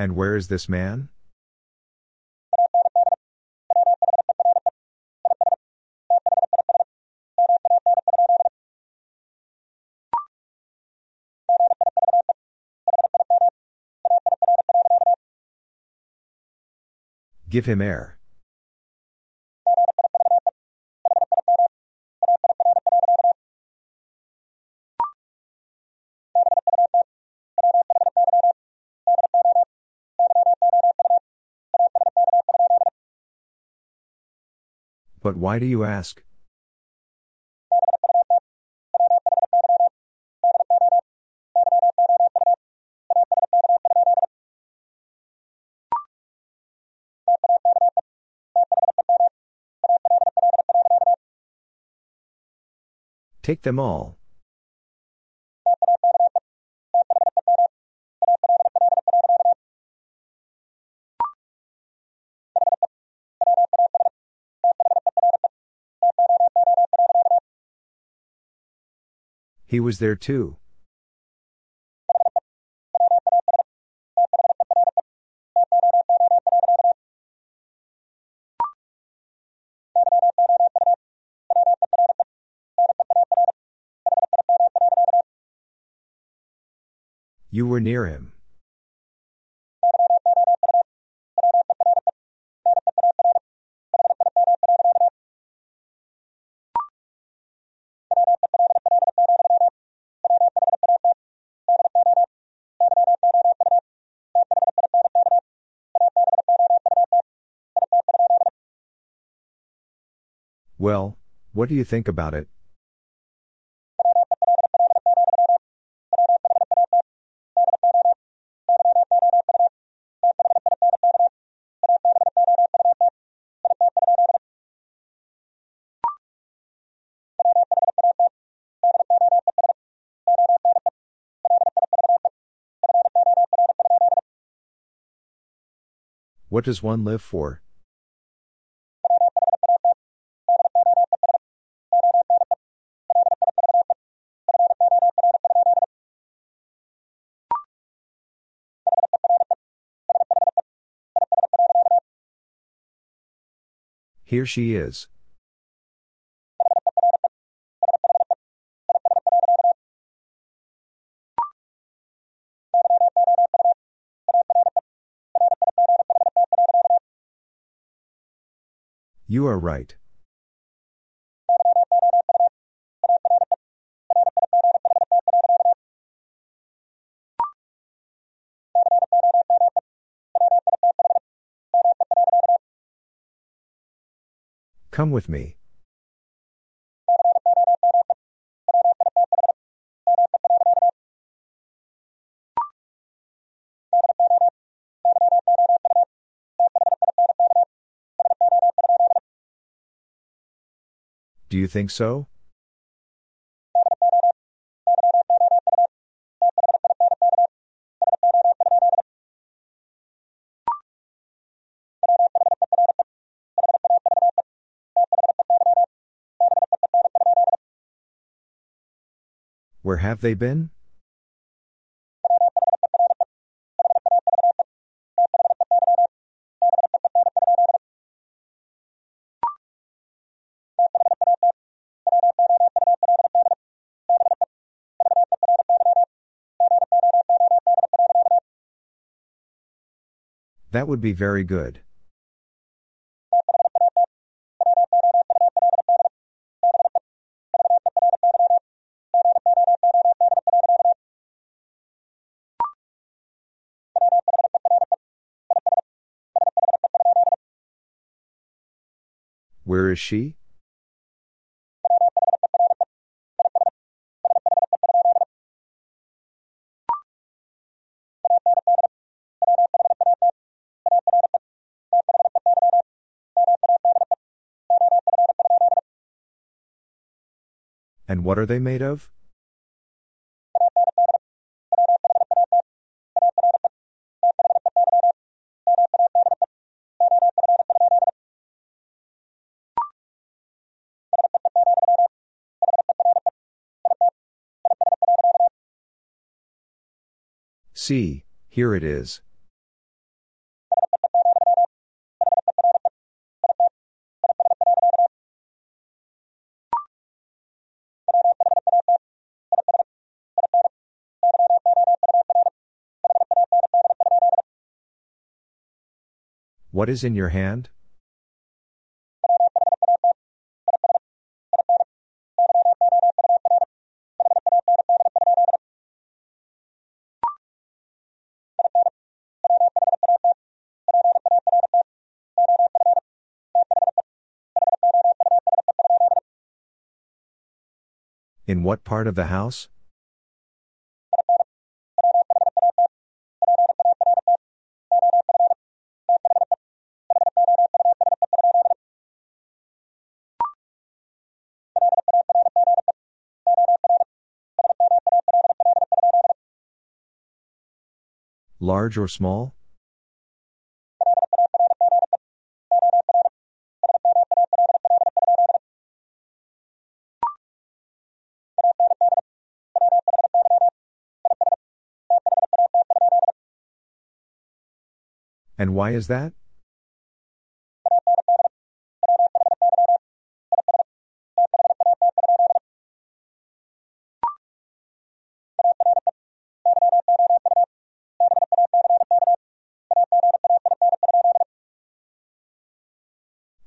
And where is this man? Give him air. But why do you ask? Take them all. He was there too. You were near him. Well, what do you think about it? What does one live for? Here she is. You are right. Come with me. Do you think so? Where have they been? That would be very good. Where is she? And what are they made of? See, here it is. What is in your hand? In what part of the house? Large or small? And why is that?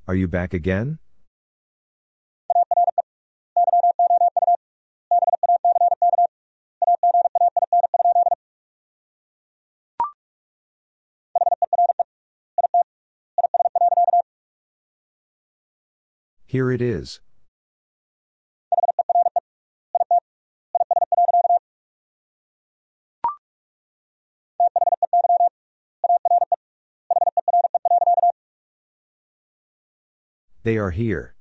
Are you back again? Here it is. They are here.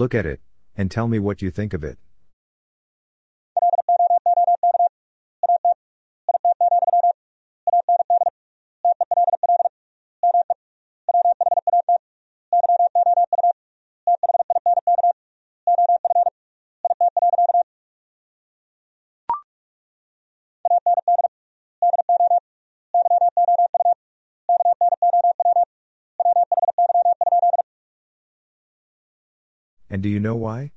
Look at it, and tell me what you think of it. And do you know why?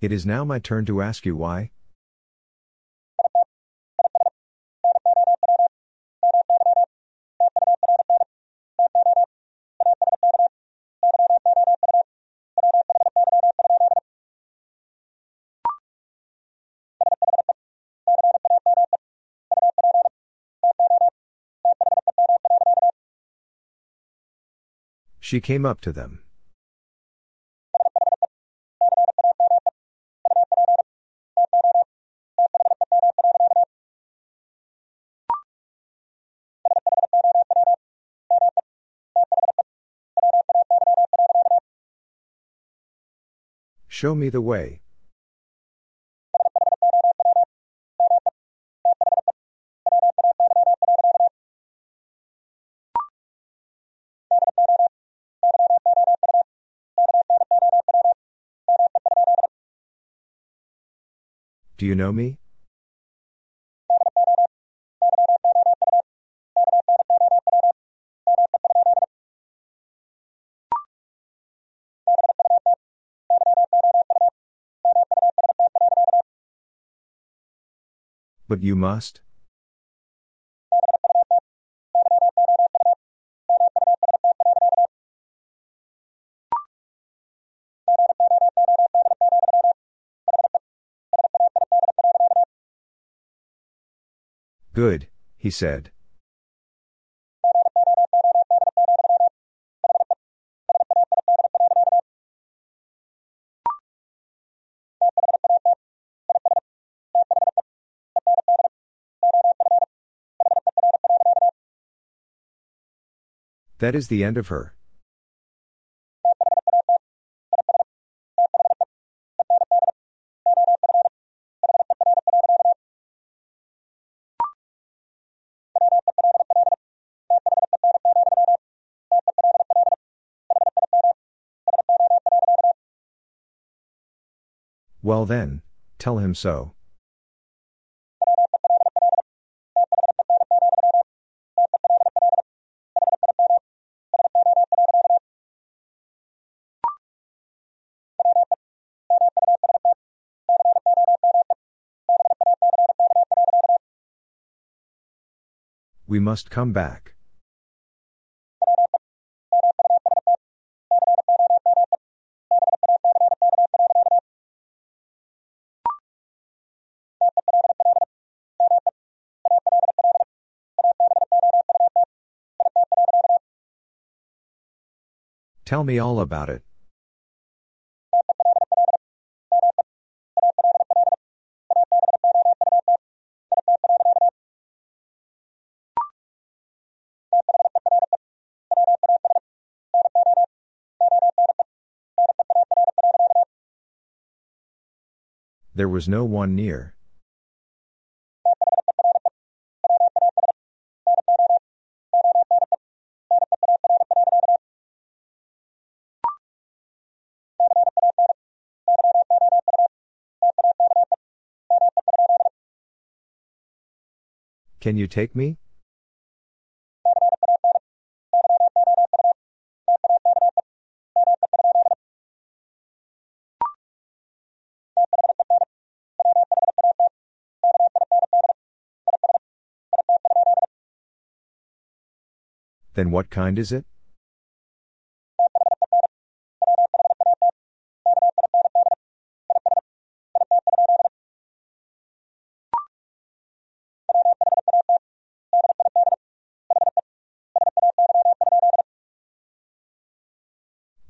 It is now my turn to ask you why. She came up to them. Show me the way. Do you know me? But you must? Good, he said. That is the end of her. Well then, tell him so. We must come back. Tell me all about it. There was no one near. Can you take me? Then what kind is it?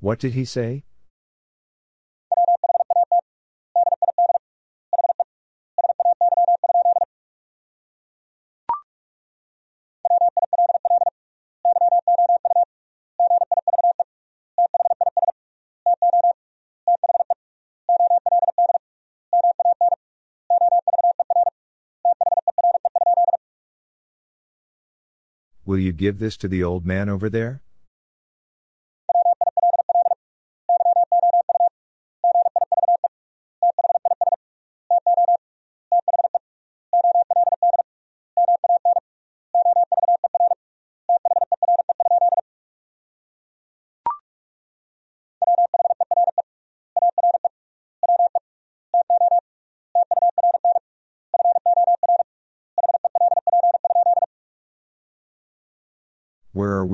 What did he say? Will you give this to the old man over there?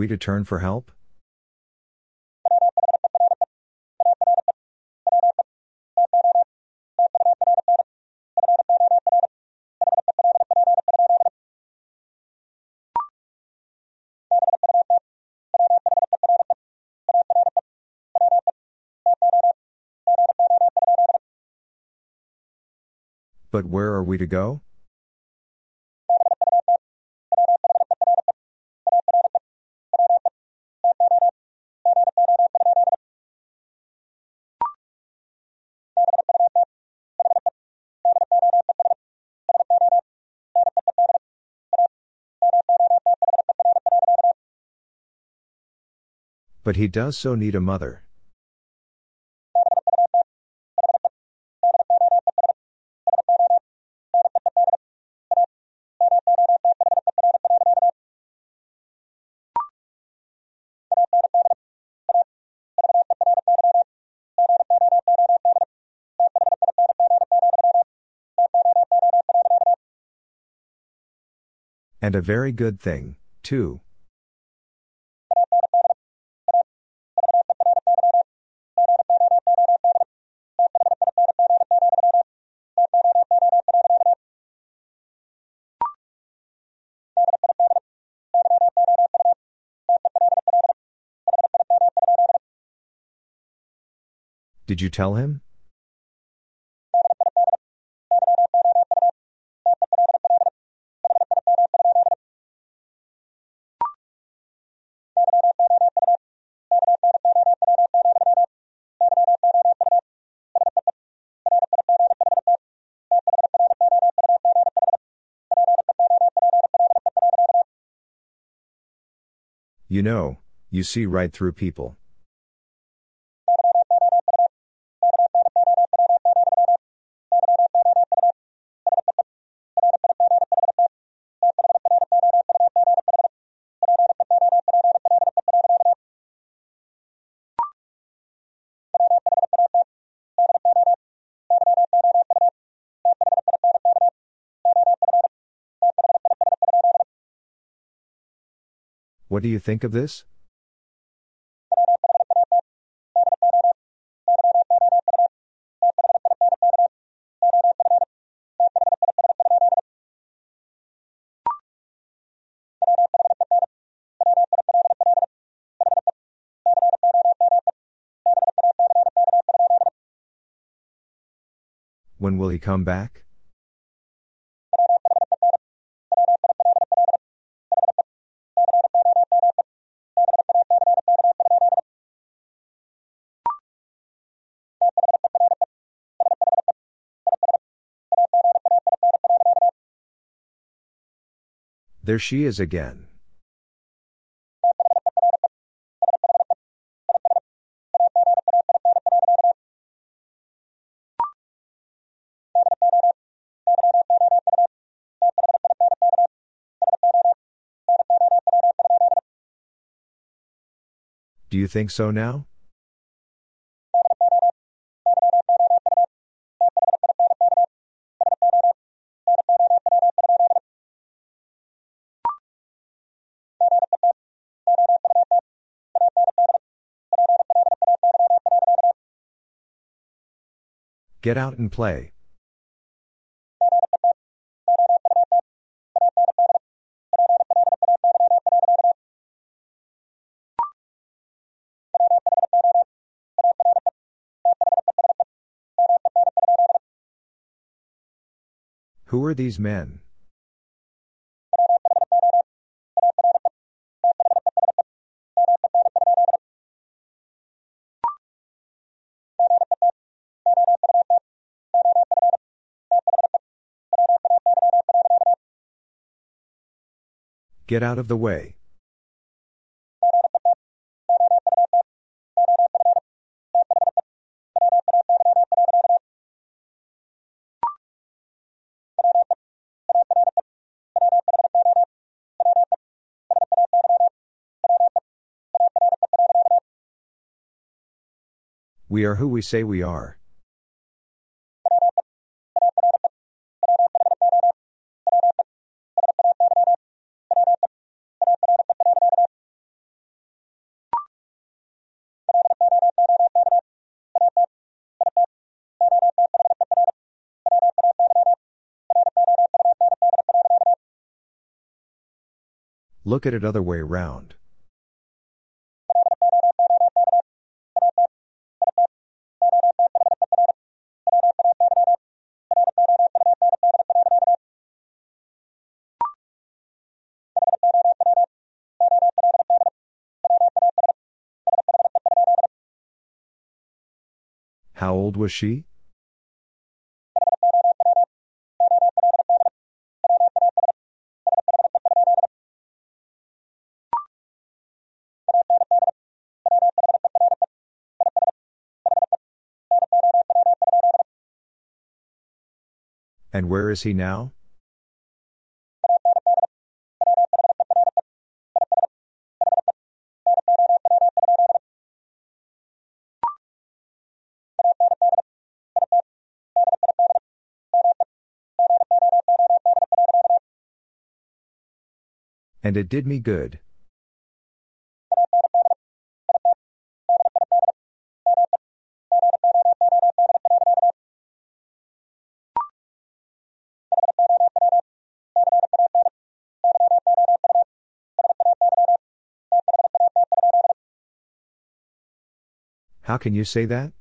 We to turn for help? But where are we to go? But he does so need a mother. And a very good thing, too. Did you tell him? You know, you see right through people. What do you think of this? When will he come back? There she is again. Do you think so now? Get out and play. Who are these men? Get out of the way. We are who we say we are. Look at it other way round. How old was she? And where is he now? And it did me good. How can you say that?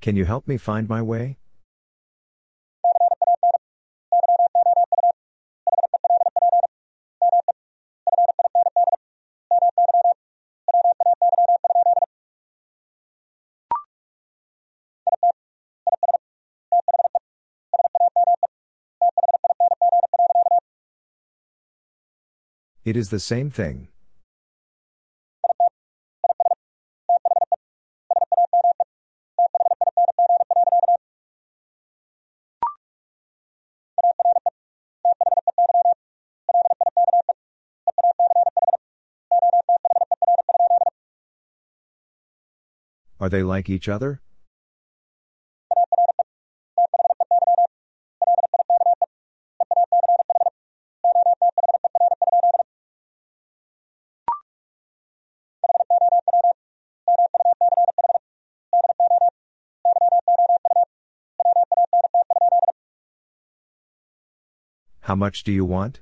Can you help me find my way? It is the same thing. Are they like each other? How much do you want?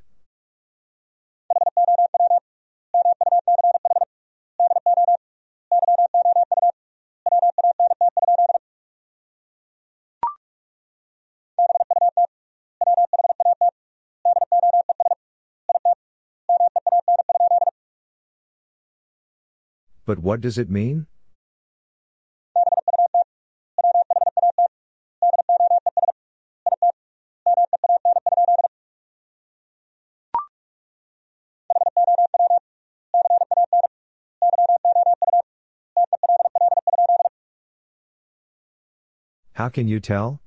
But what does it mean? Can you tell?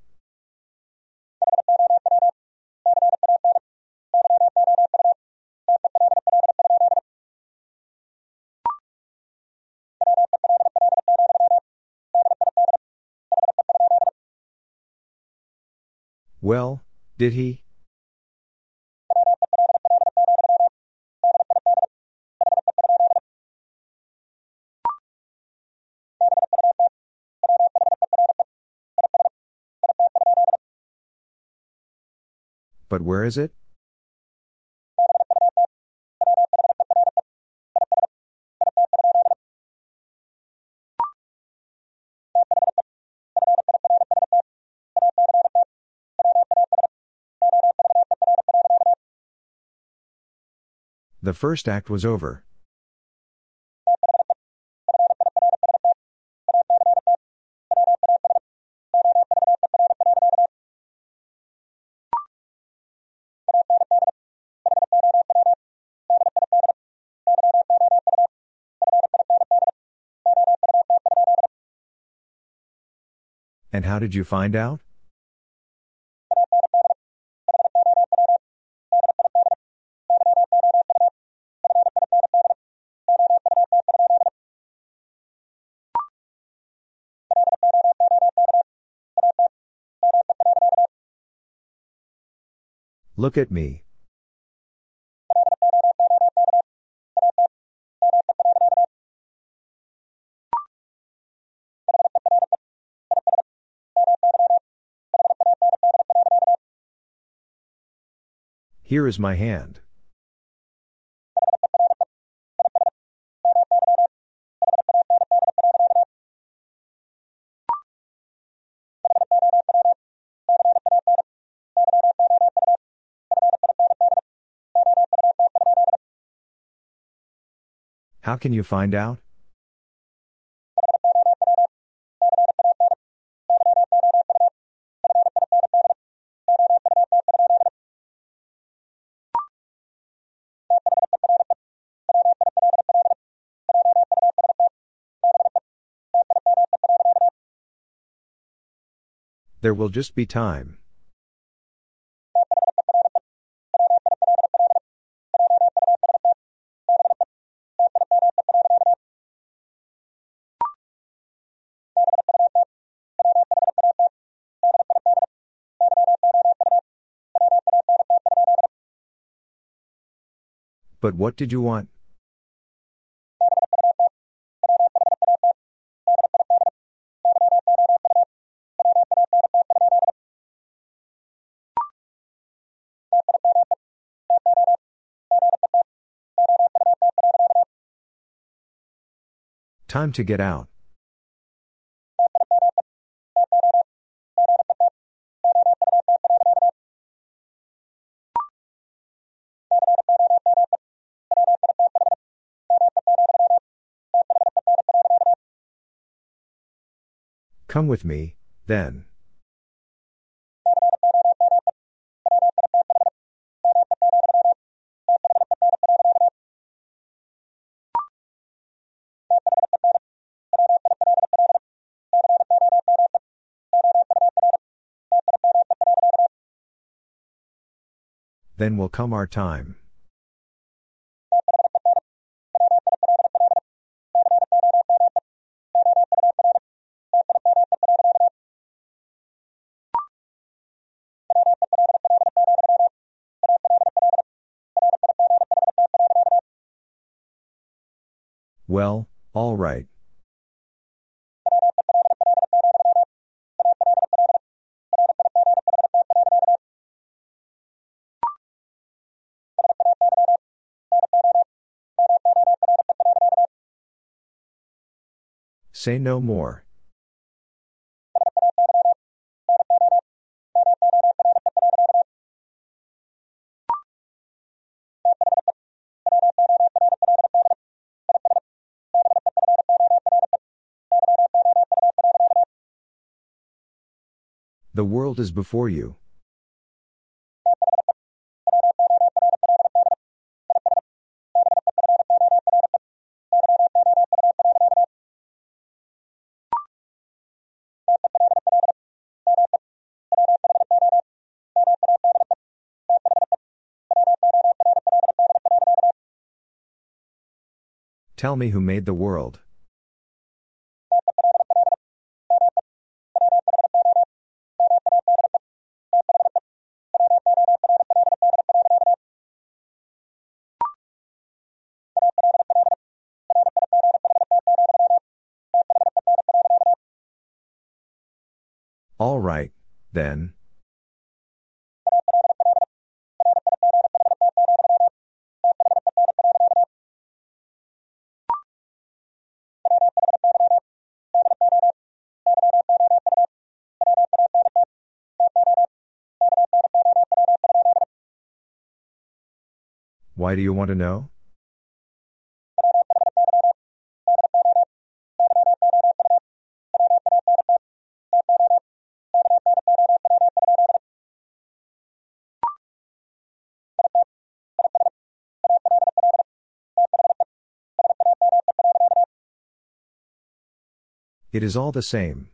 Well, did he? But where is it? The first act was over. And how did you find out? Look at me. Here is my hand. How can you find out? There will just be time. But what did you want? Time to get out. Come with me, then. Then will come our time. Well, all right. Say no more. The world is before you. Tell me who made the world. All right, then. Why do you want to know? It is all the same.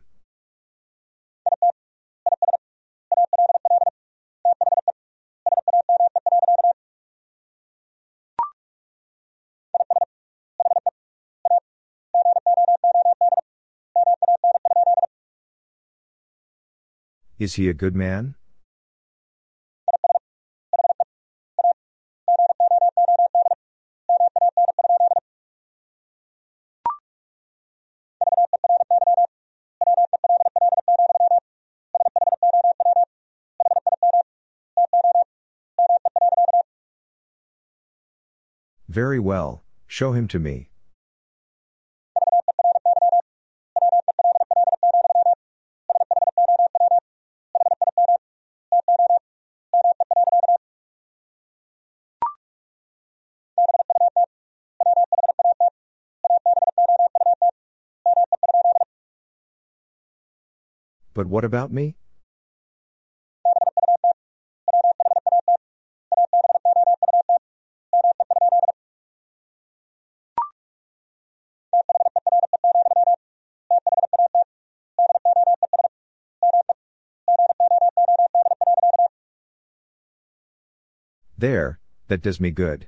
Is he a good man? Very well, show him to me. But what about me? There, that does me good.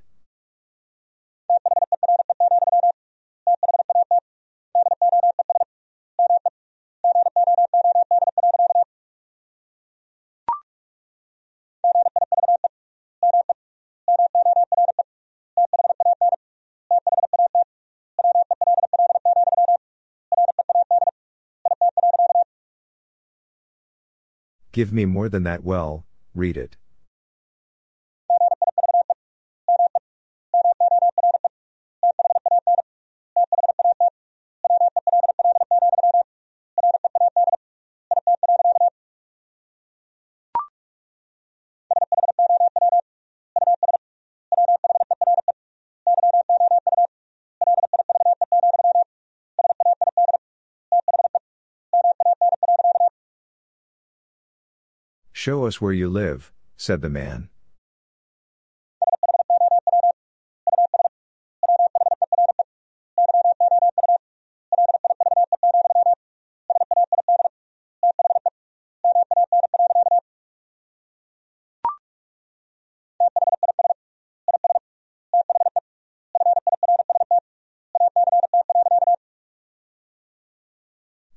Give me more than that well, read it. Show us where you live, said the man.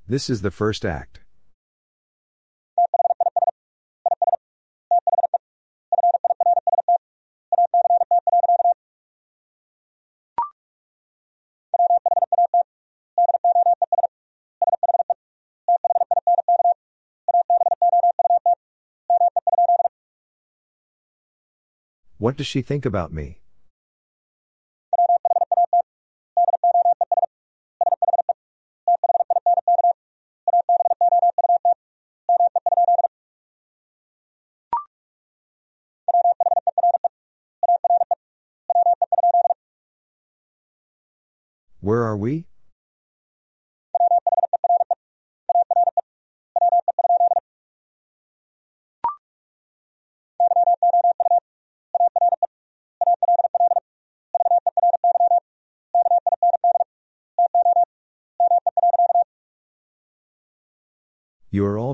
This is the first act. What does she think about me? Where are we?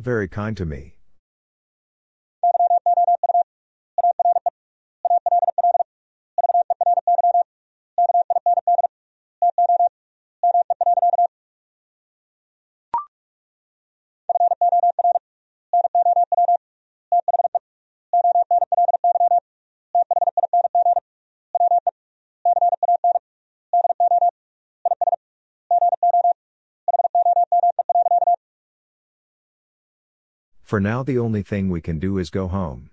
Very kind to me. For now, the only thing we can do is go home.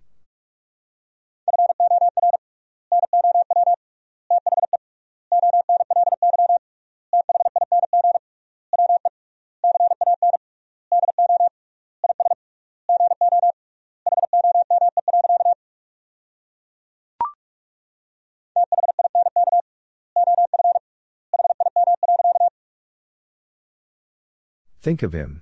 Think of him.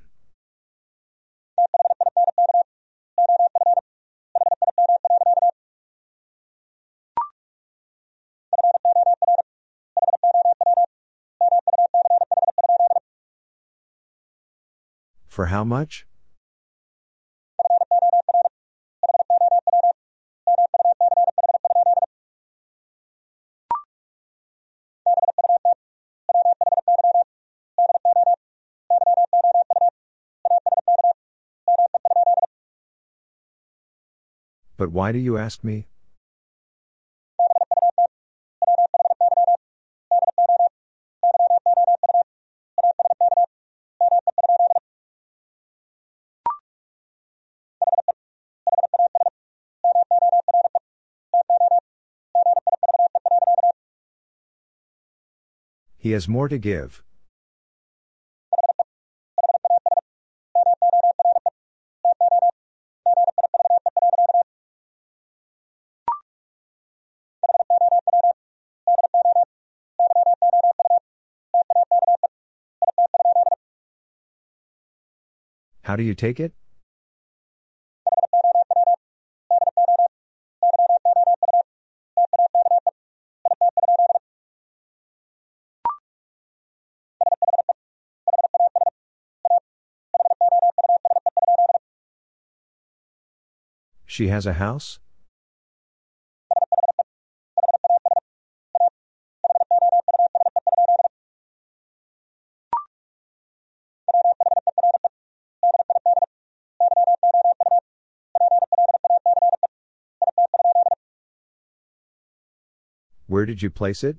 For how much? But why do you ask me? He has more to give. How do you take it? She has a house? Where did you place it?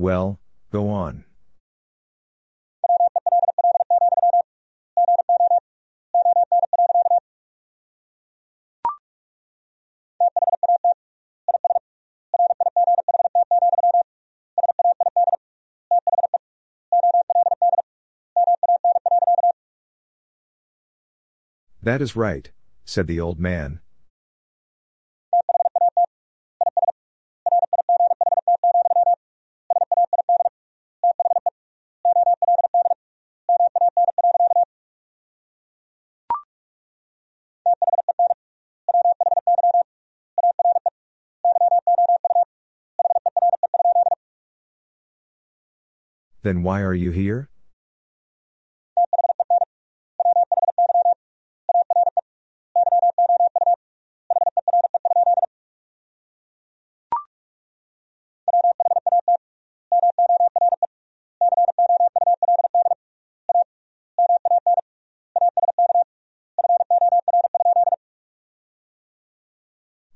Well, go on. That is right, said the old man. Then why are you here?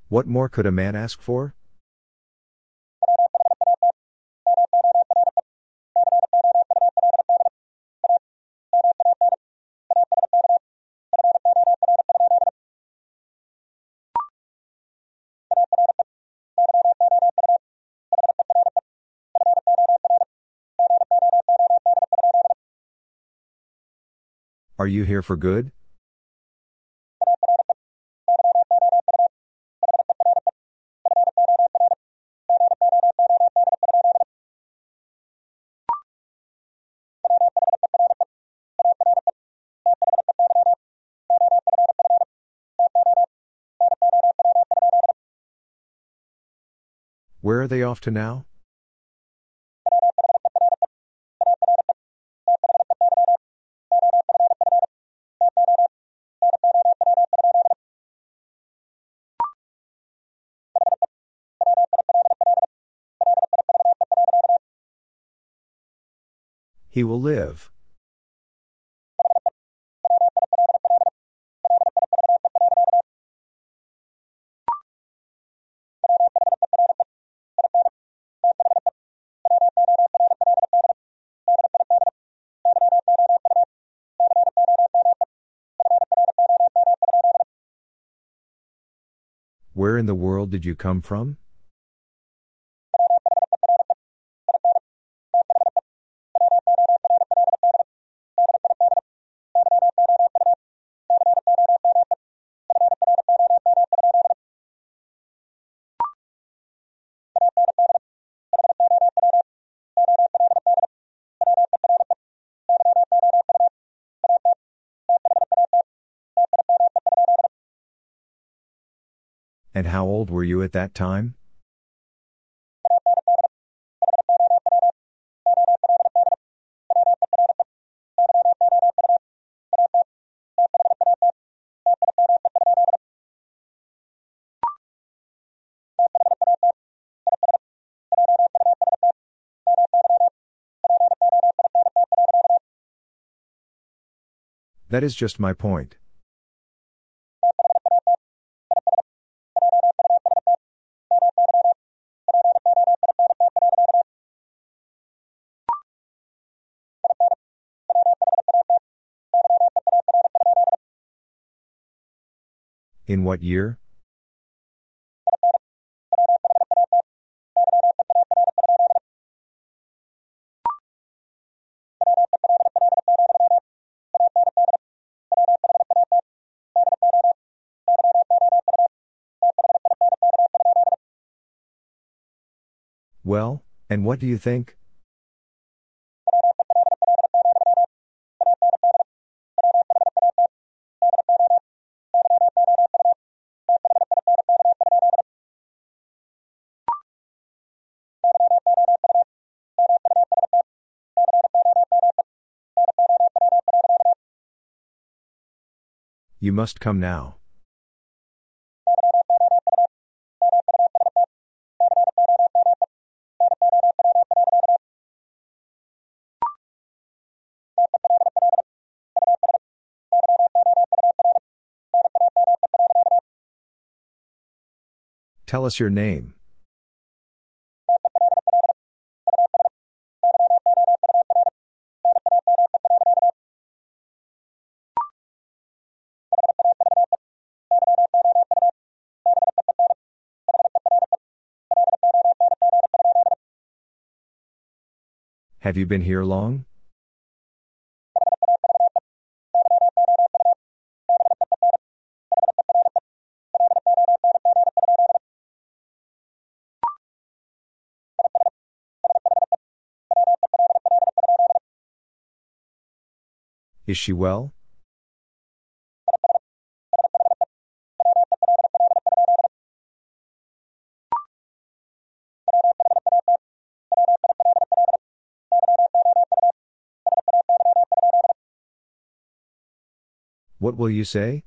What more could a man ask for? Are you here for good? Where are they off to now? He will live. Where in the world did you come from? And how old were you at that time? That is just my point. In what year? Well, and what do you think? You must come now. Tell us your name. Have you been here long? Is she well? What will you say?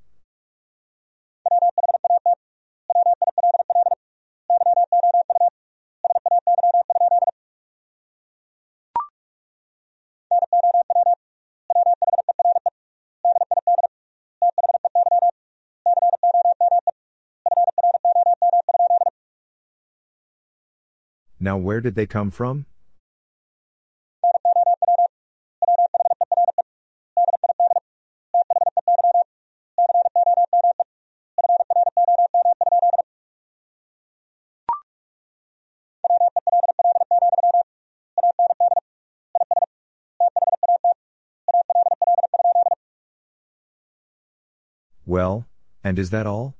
Now where did they come from? And is that all?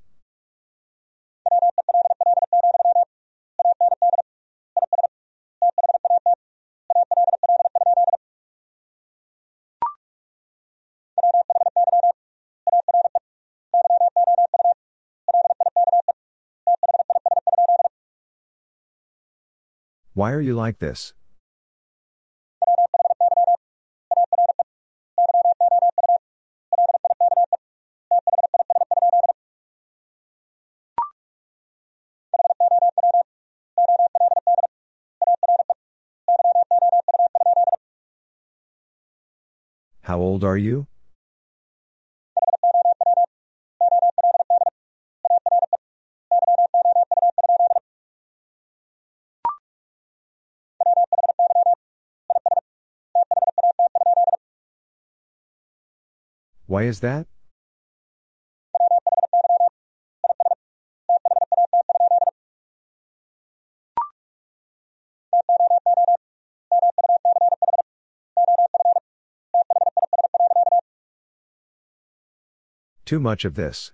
Why are you like this? How old are you? Why is that? Too much of this.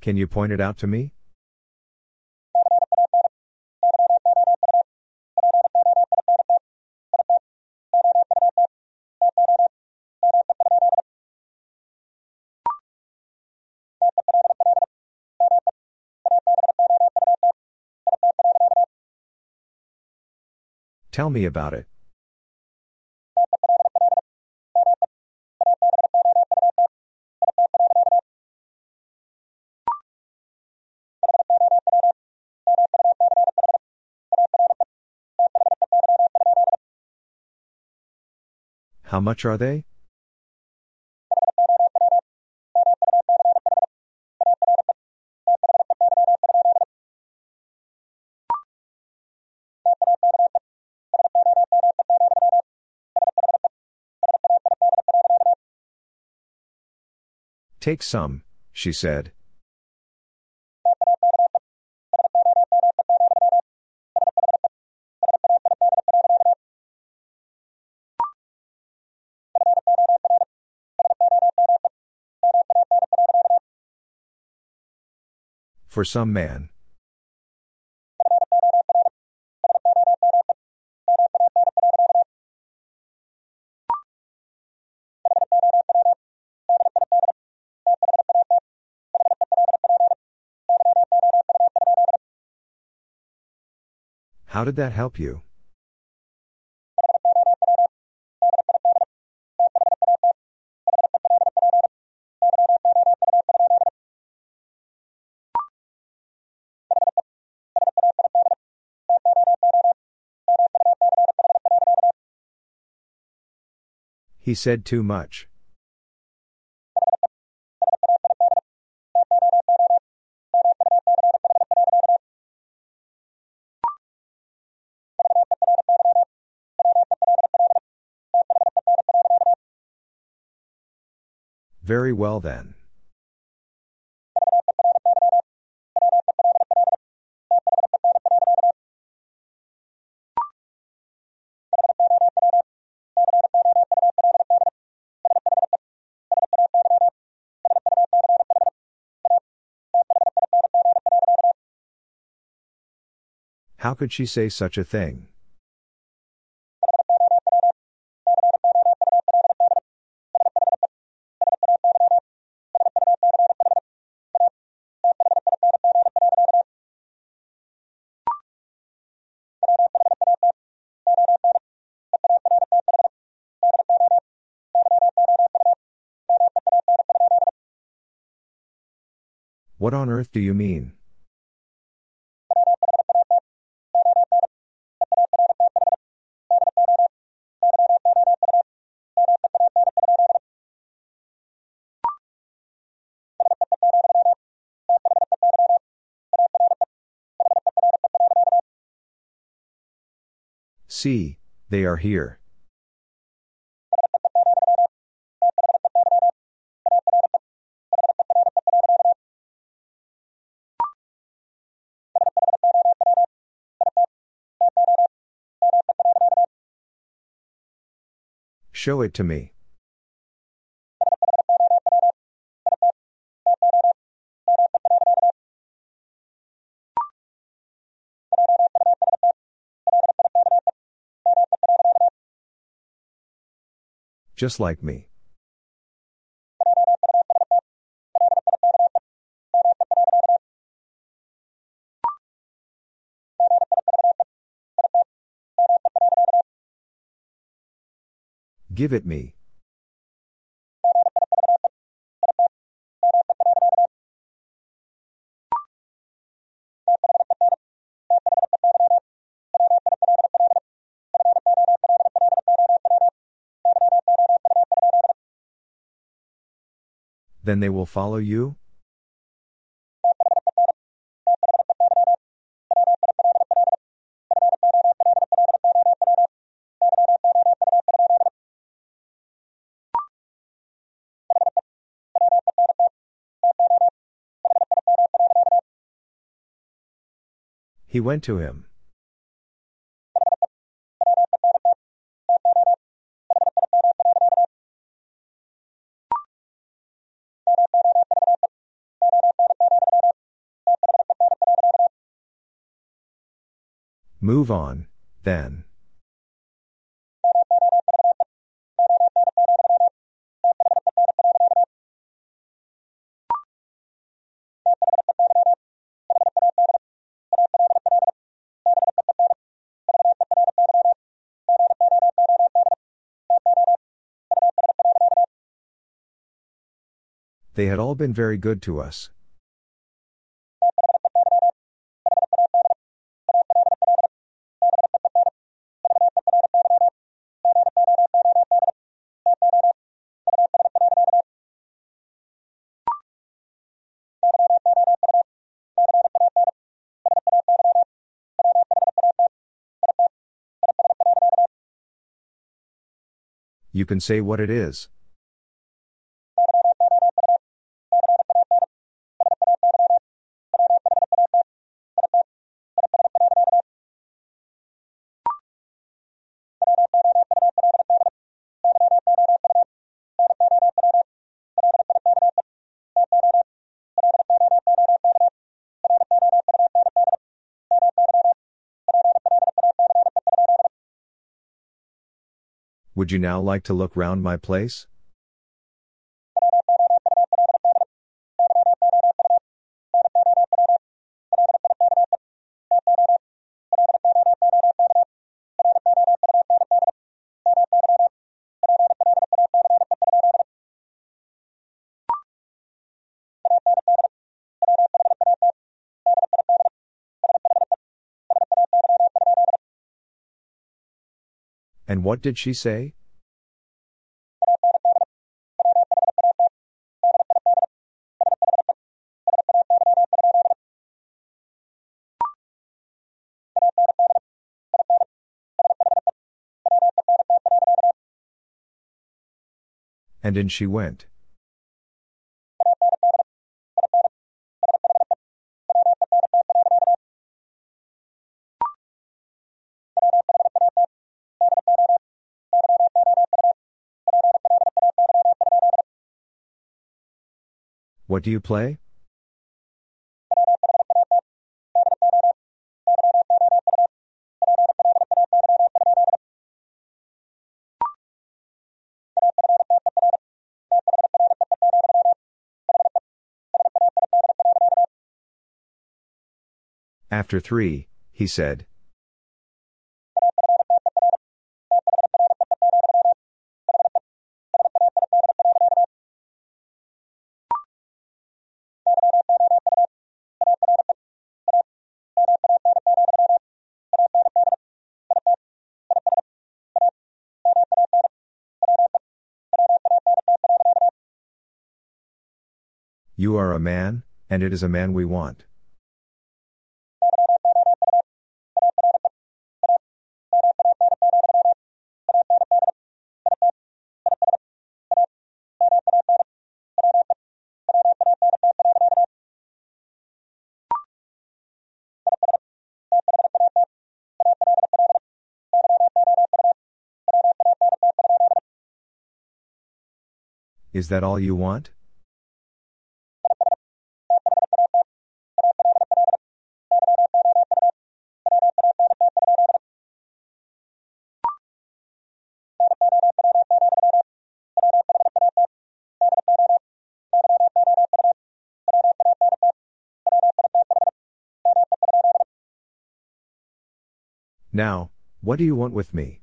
Can you point it out to me? Tell me about it. How much are they? Take some, she said. For some man. How did that help you? He said too much. Well then. How could she say such a thing? What on earth do you mean? See, they are here. Show it to me. Just like me. Give it me. Then they will follow you? He went to him. Move on, then. They had all been very good to us. You can say what it is. Would you now like to look round my place? And what did she say? And in she went. What do you play? After three, he said. You are a man, and it is a man we want. Is that all you want? Now, what do you want with me?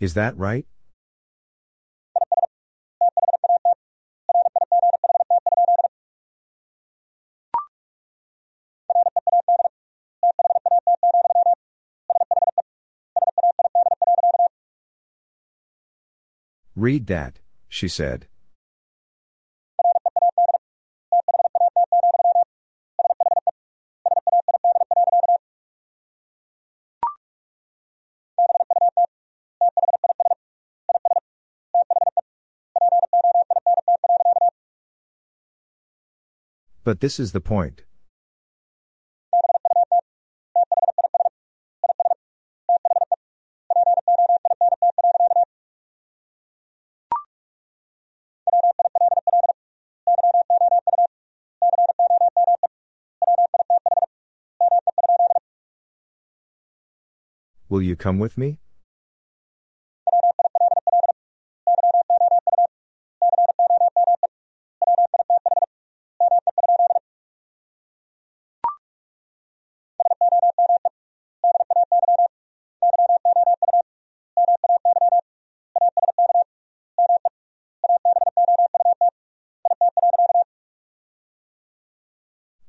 Is that right? Read that, she said. But this is the point. Will you come with me?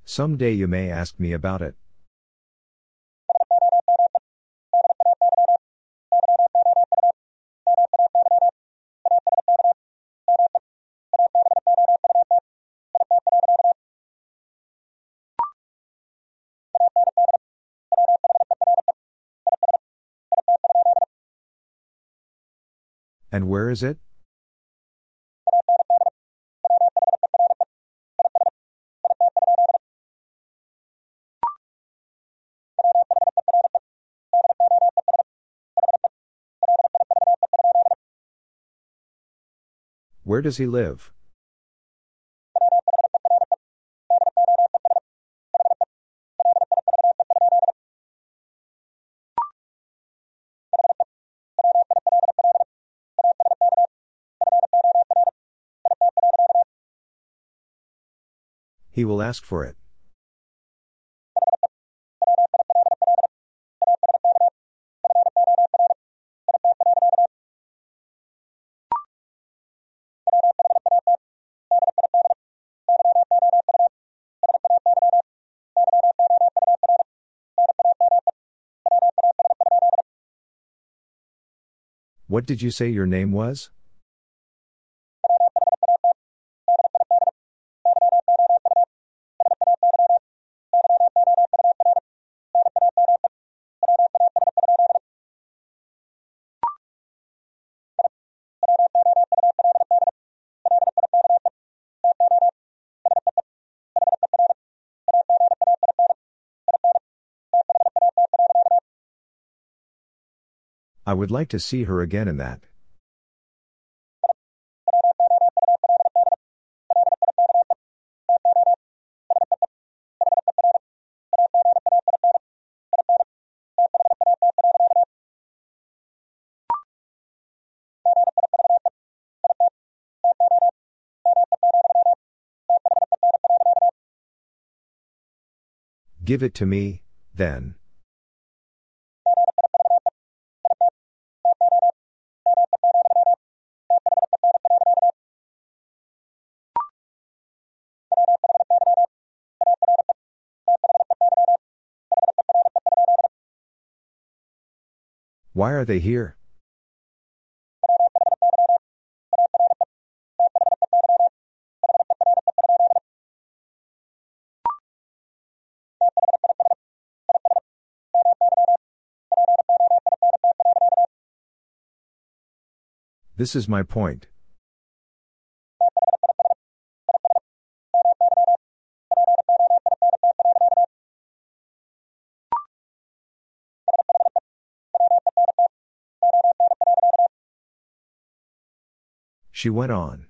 Some day you may ask me about it. And where is it? Where does he live? He will ask for it. What did you say your name was? Would like to see her again in that. Give it to me, then. Why are they here? This is my point. She went on.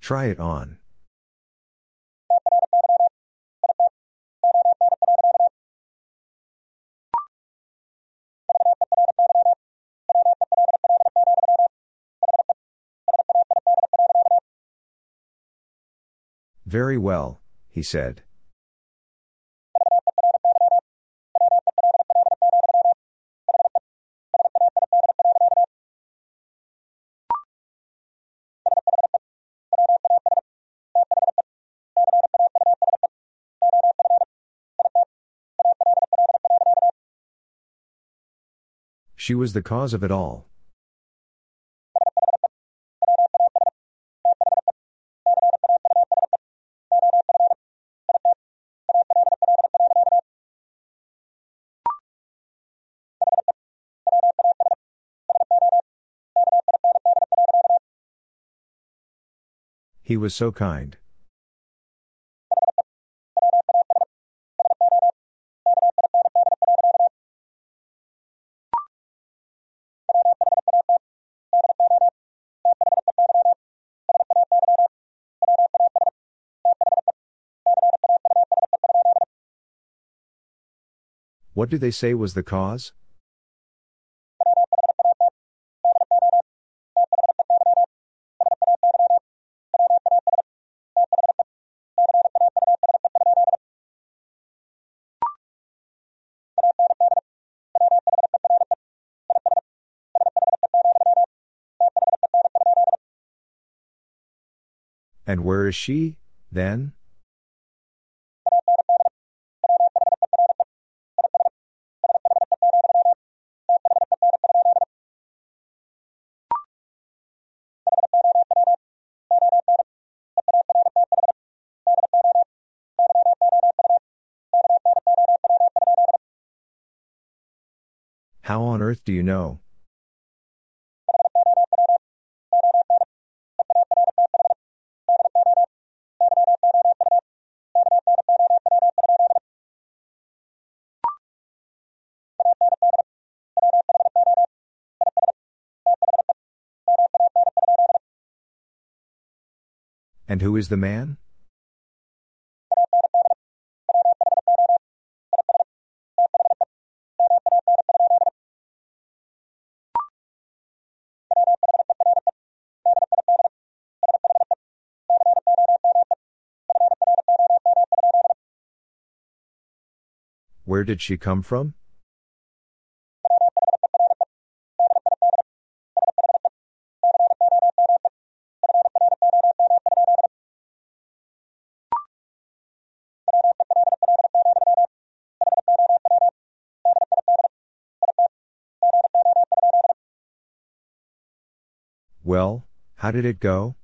Try it on. Very well, he said. She was the cause of it all. He was so kind. What do they say was the cause? And where is she, then? How on earth do you know? And who is the man? Where did she come from? How did it go?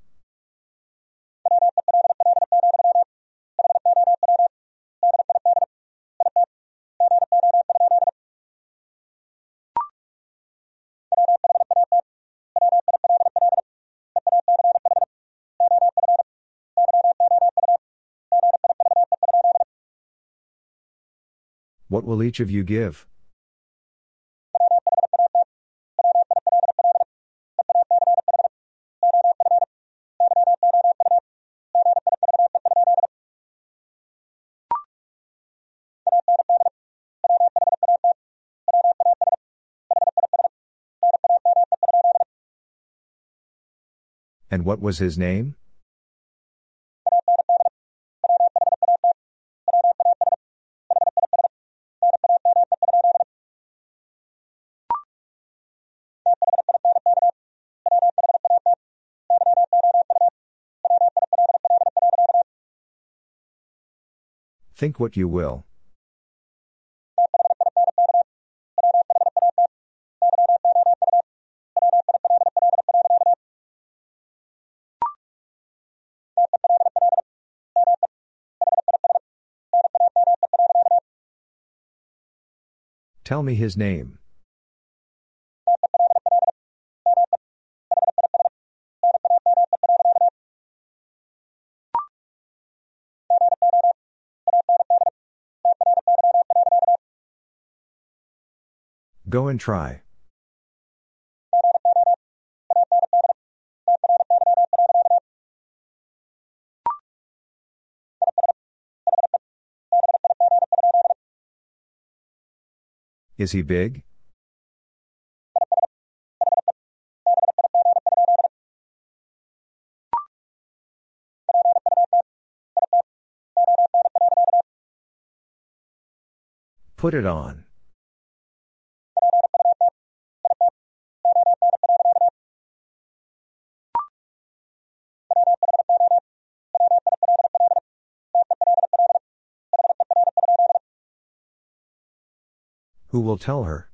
What will each of you give? And what was his name? Think what you will. Tell me his name. Go and try. Is he big? Put it on. Who will tell her?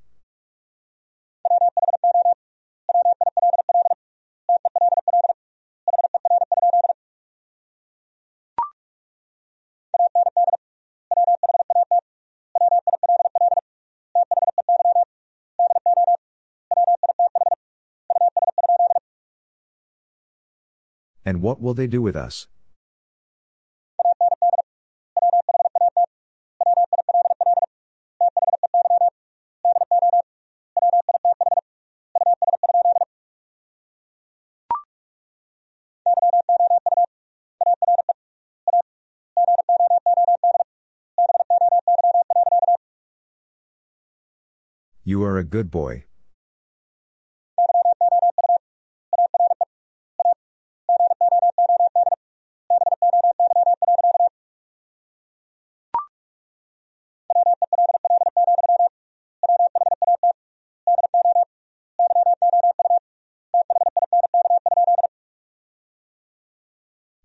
And what will they do with us? You are a good boy.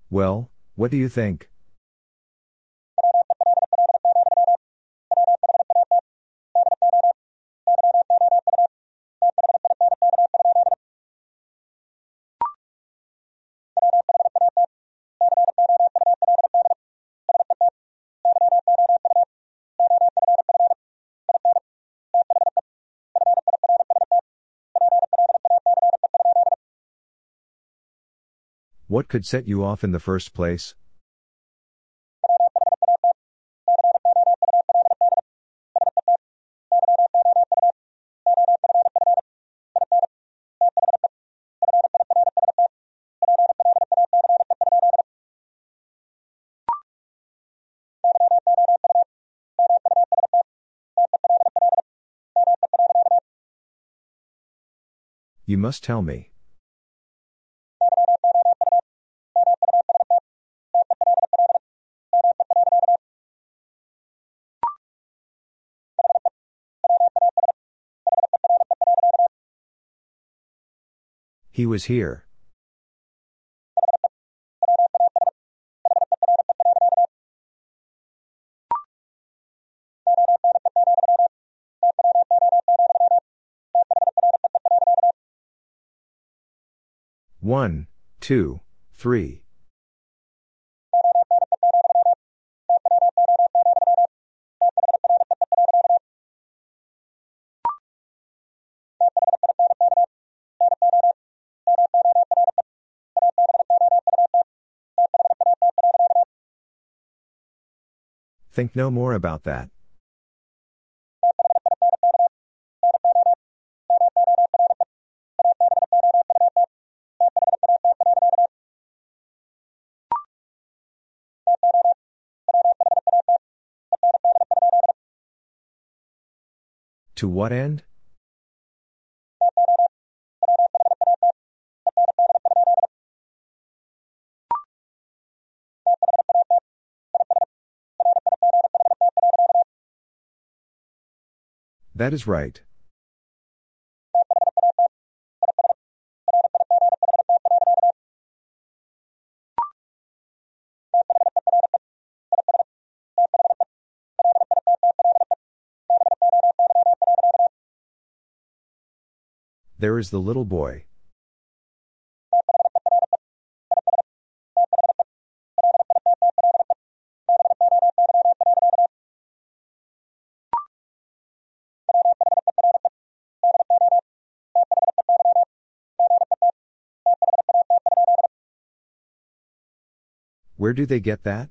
Well, what do you think? Could set you off in the first place? You must tell me. He was here. One, two, three. Think no more about that. To what end? That is right. There is the little boy. Where do they get that?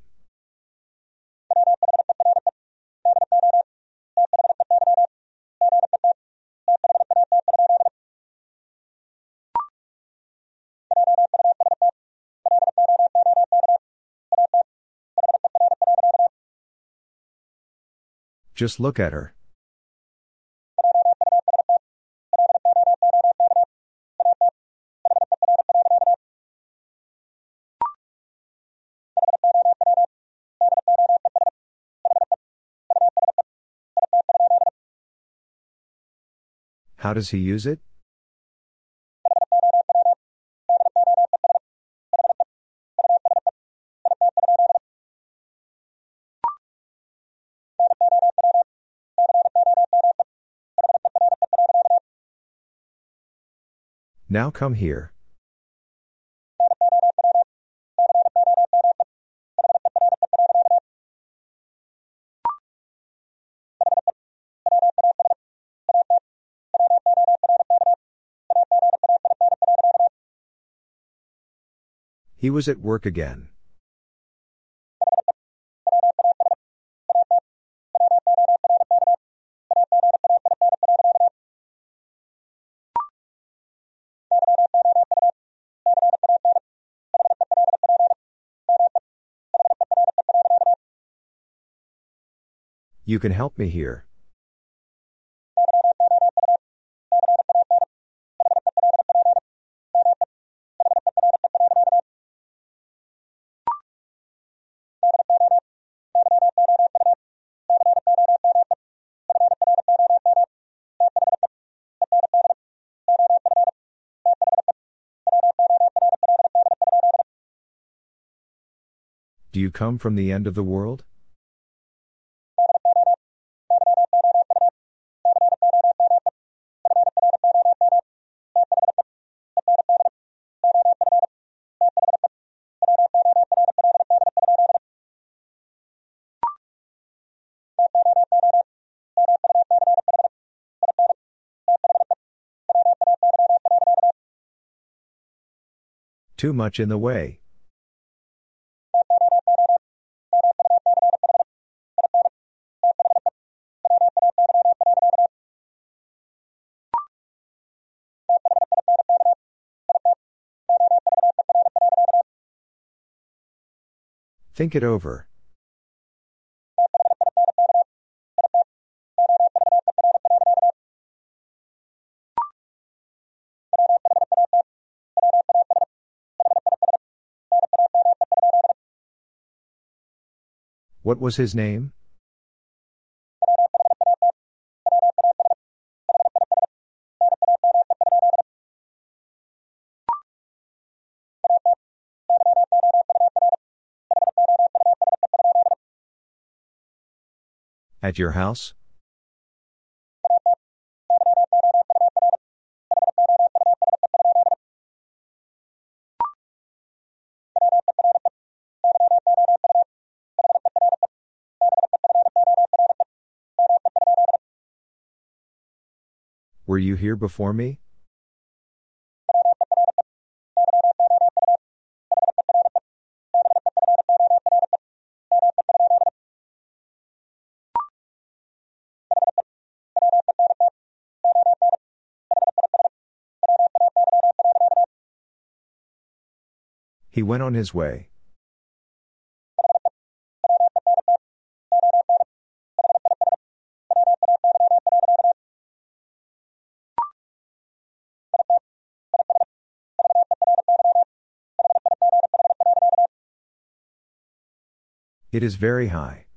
Just look at her. How does he use it? Now come here. He was at work again. You can help me here. Do you come from the end of the world? Too much in the way. Think it over. What was his name? At your house? Were you here before me? He went on his way. It is very high.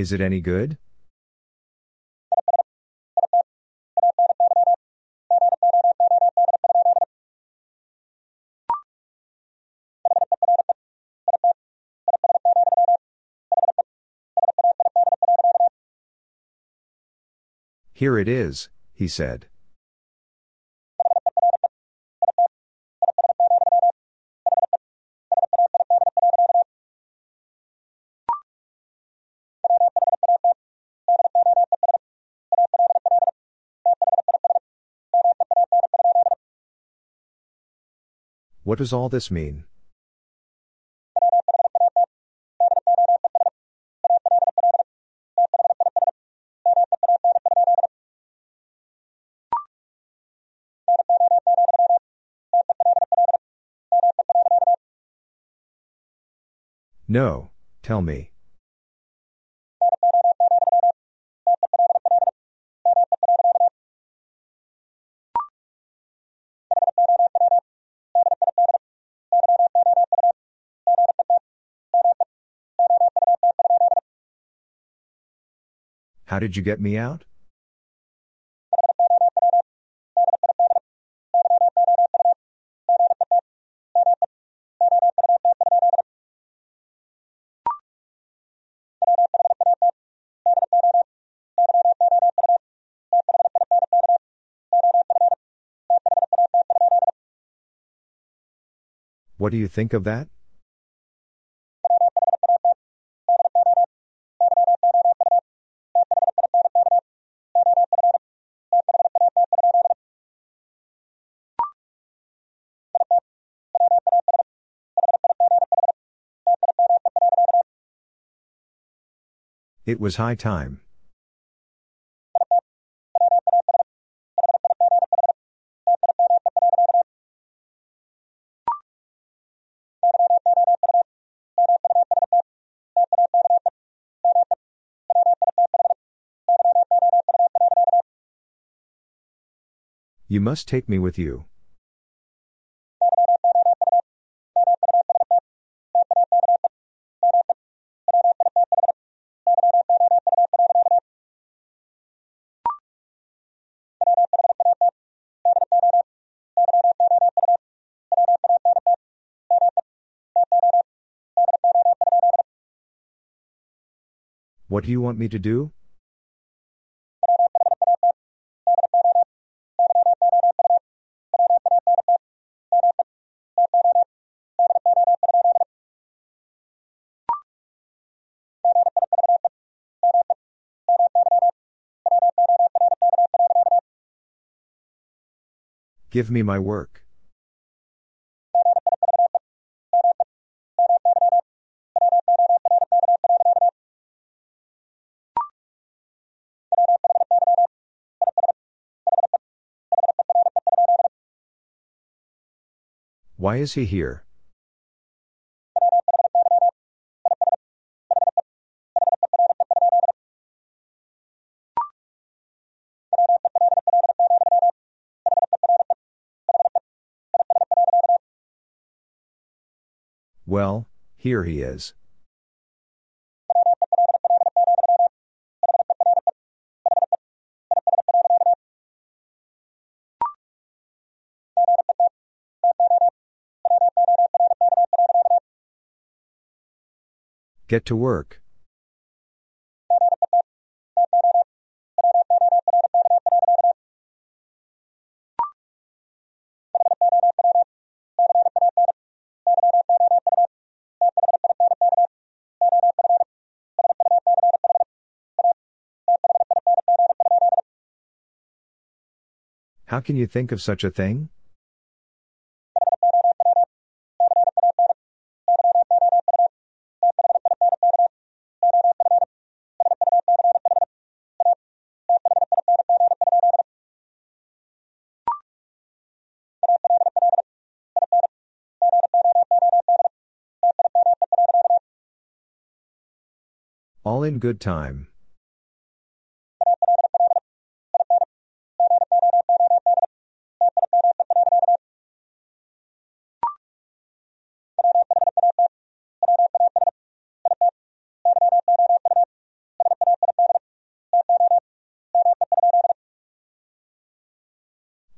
Is it any good? Here it is, he said. What does all this mean? No, tell me. How did you get me out? What do you think of that? It was high time. You must take me with you. What do you want me to do? Give me my work. Why is he here? Well, here he is. Get to work. How can you think of such a thing? All in good time.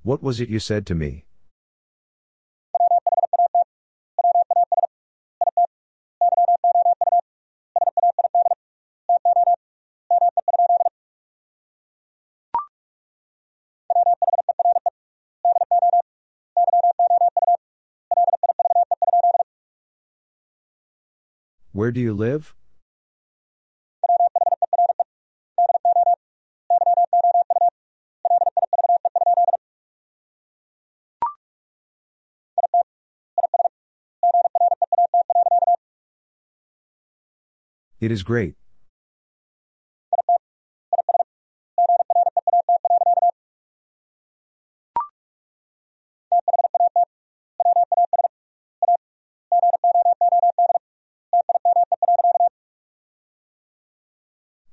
What was it you said to me? Where do you live? It is great.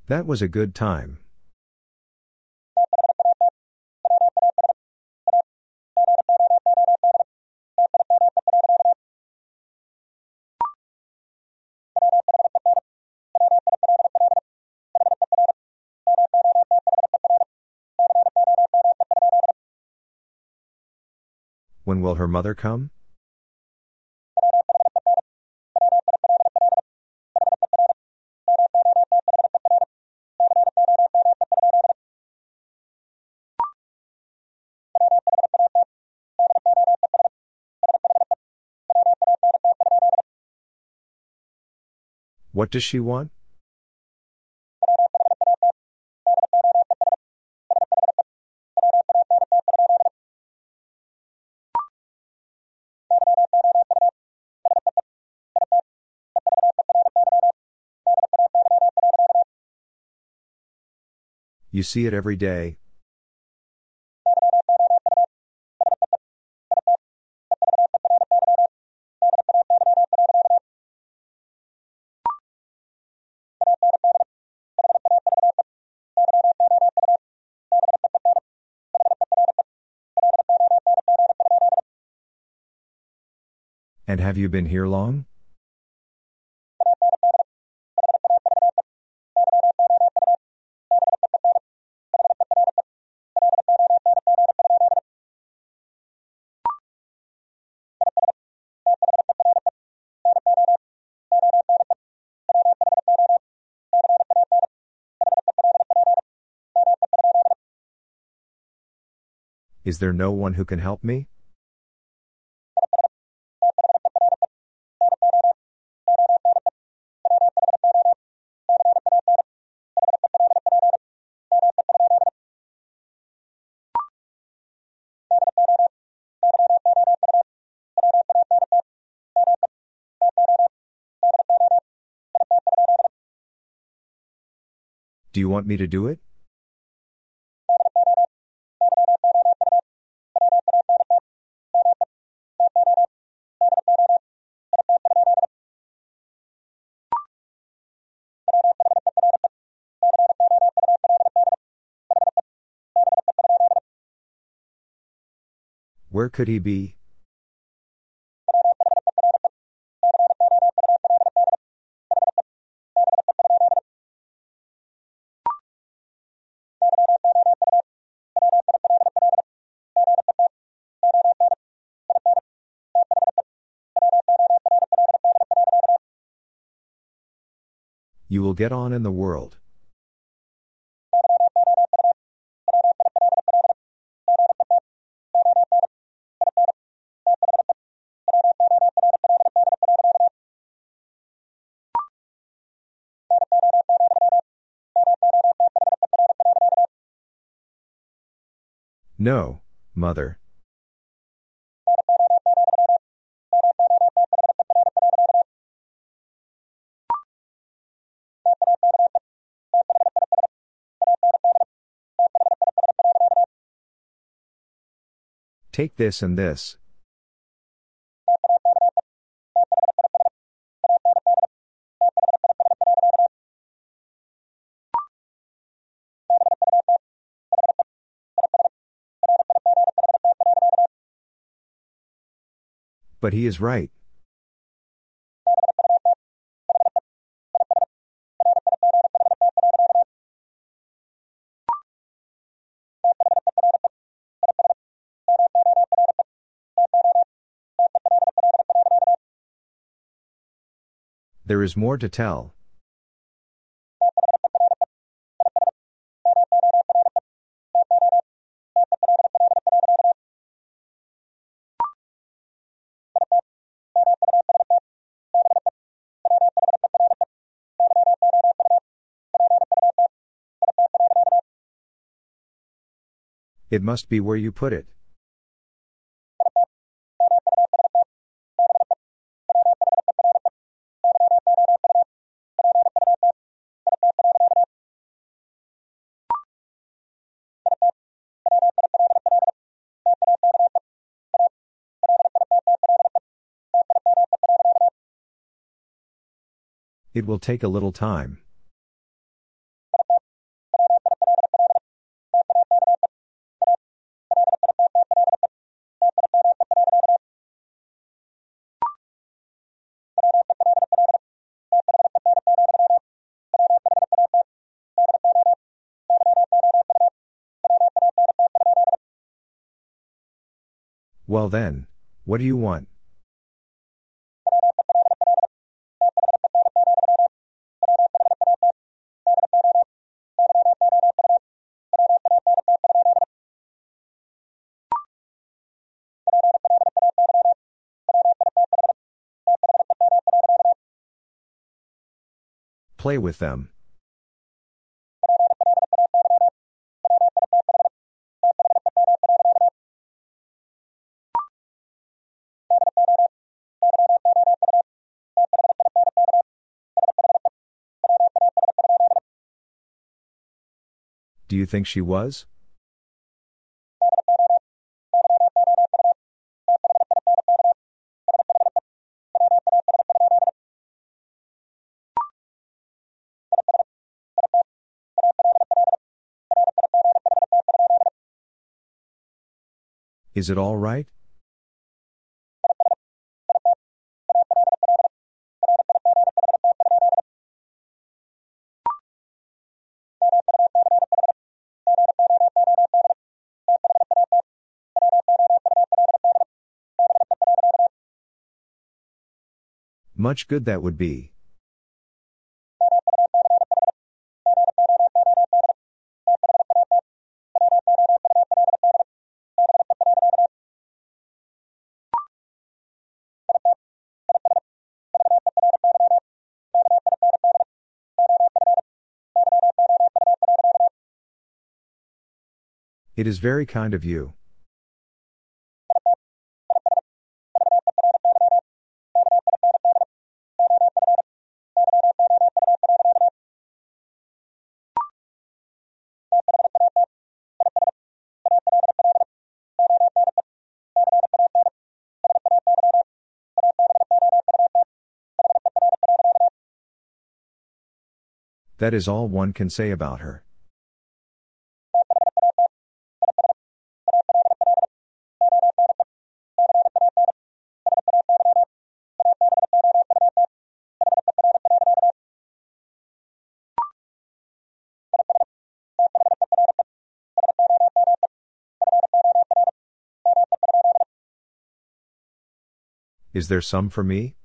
That was a good time. When will her mother come? What does she want? You see it every day. And have you been here long? Is there no one who can help me? Do you want me to do it? Where could he be? You will get on in the world. No, mother. Take this and this. But he is right. There is more to tell. It must be where you put it. It will take a little time. Well then, what do you want? Play with them. Do you think she was? Is it all right? Much good that would be. It is very kind of you. That is all one can say about her. Is there some for me?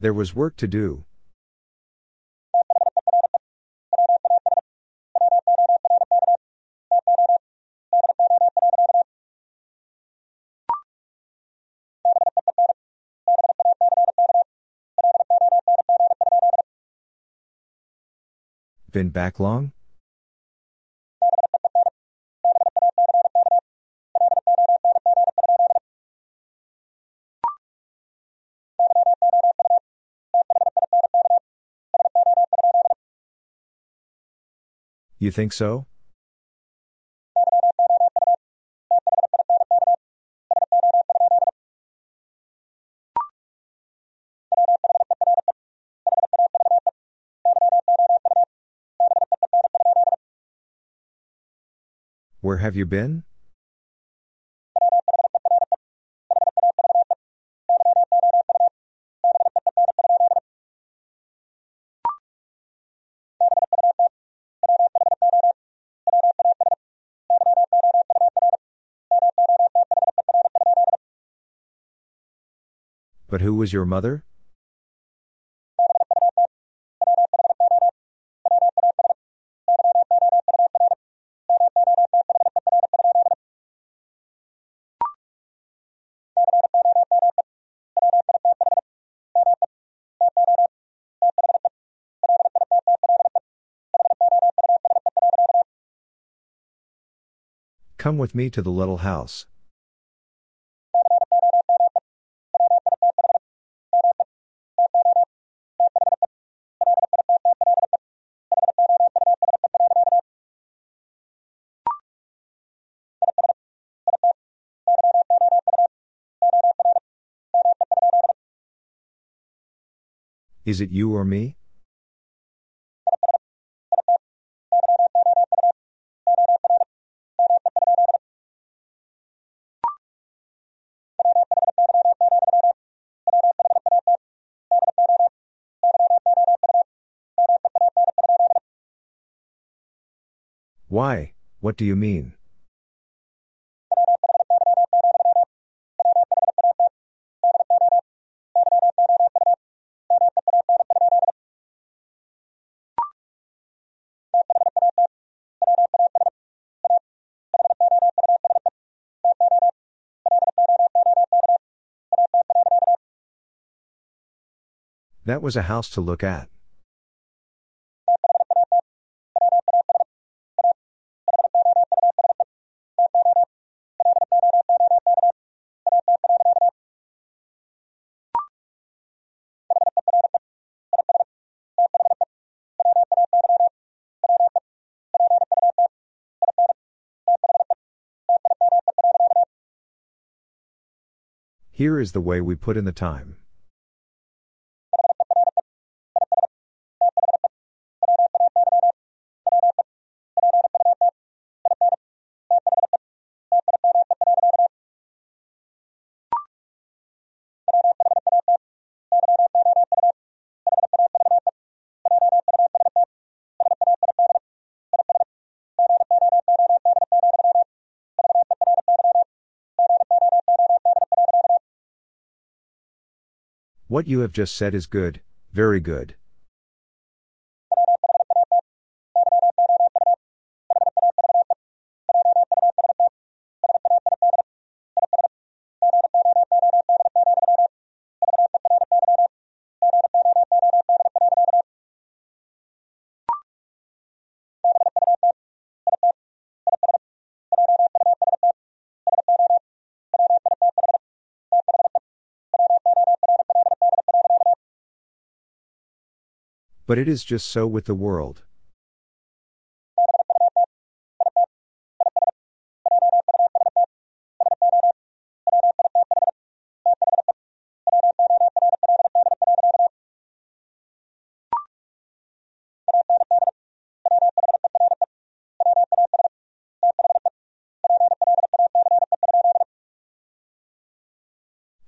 There was work to do. Been back long? You think so? Where have you been? But who was your mother? Come with me to the little house. Is it you or me? Why, what do you mean? That was a house to look at. Here is the way we put in the time. What you have just said is good, very good. But it is just so with the world.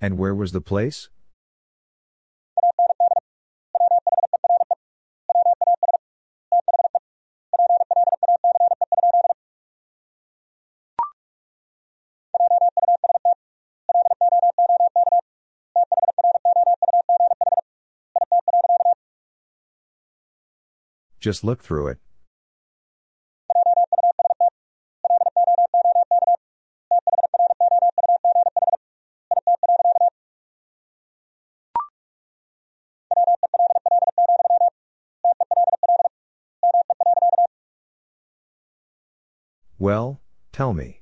And where was the place? Just look through it. Well, tell me.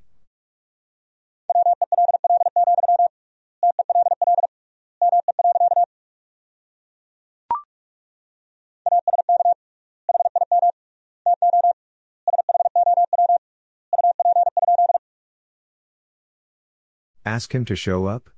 Ask him to show up?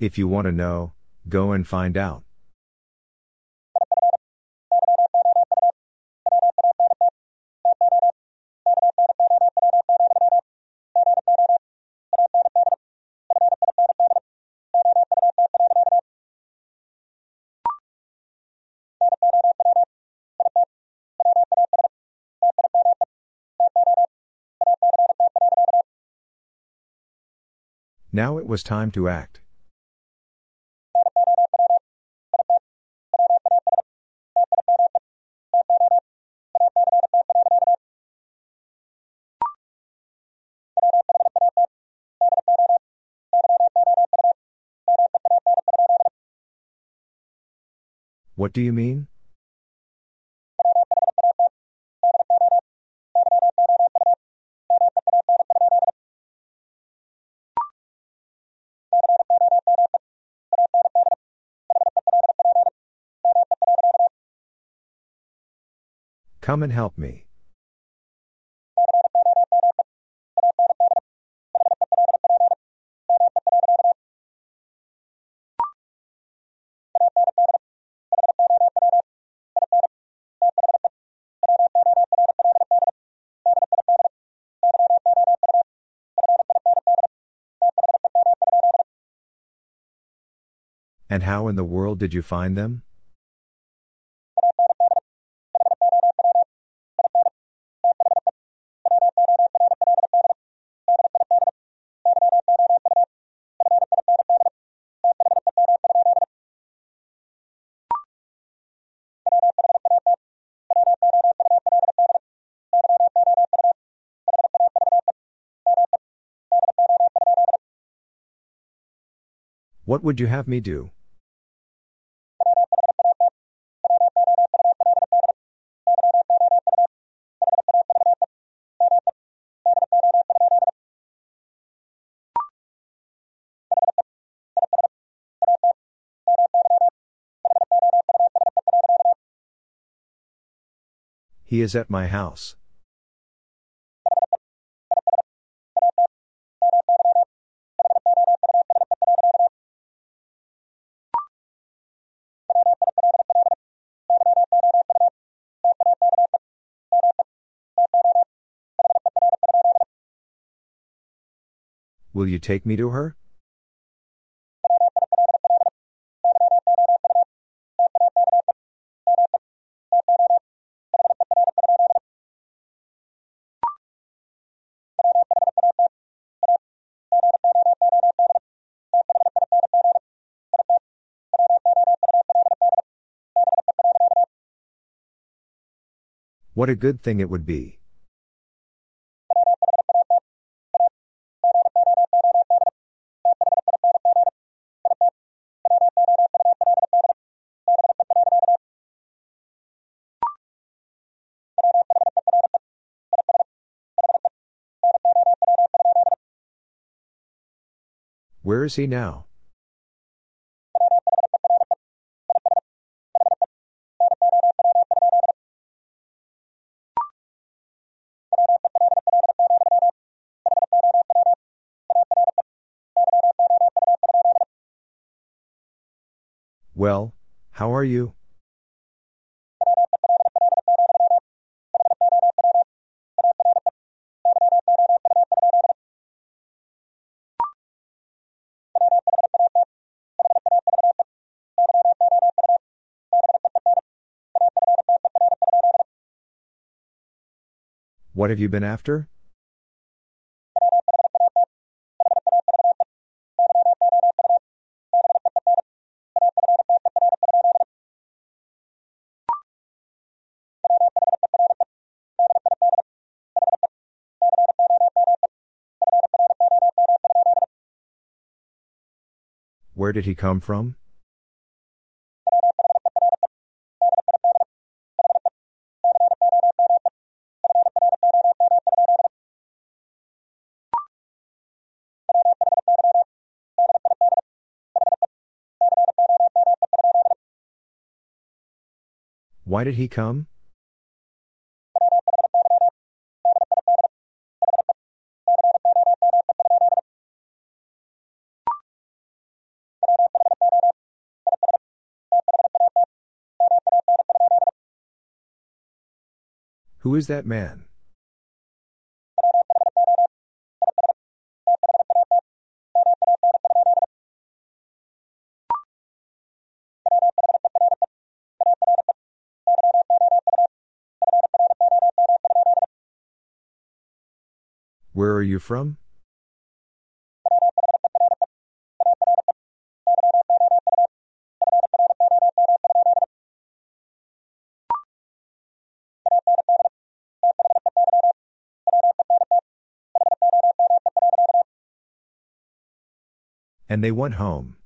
If you want to know, go and find out. Now it was time to act. What do you mean? Come and help me. And how in the world did you find them? Would you have me do? He is at my house. Will you take me to her? What a good thing it would be. Is he now? Well, how are you? What have you been after? Where did he come from? Why did he come? Who is that man? Where are you from? And they went home.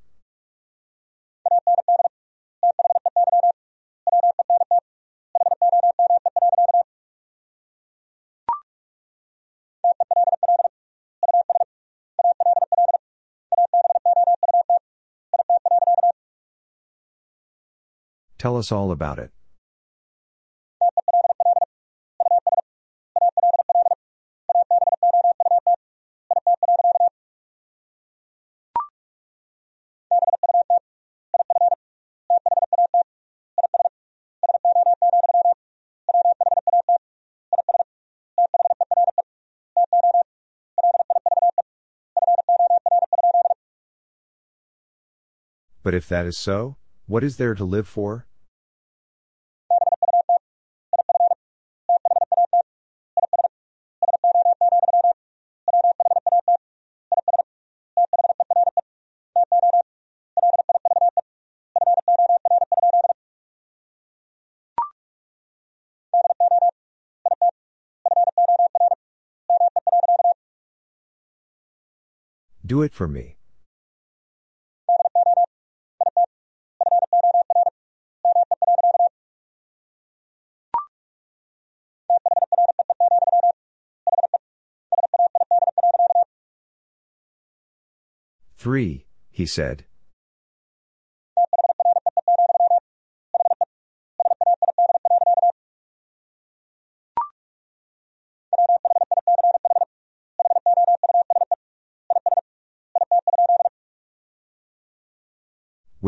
Tell us all about it. But if that is so, what is there to live for? Do it for me. Three, he said.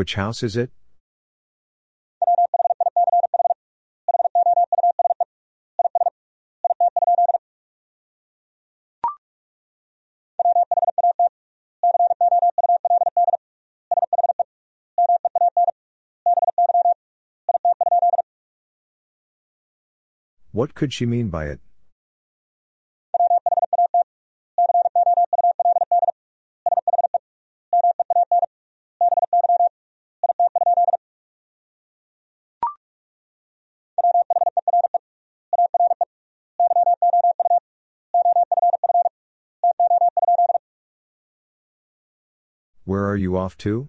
Which house is it? What could she mean by it? Where are you off to?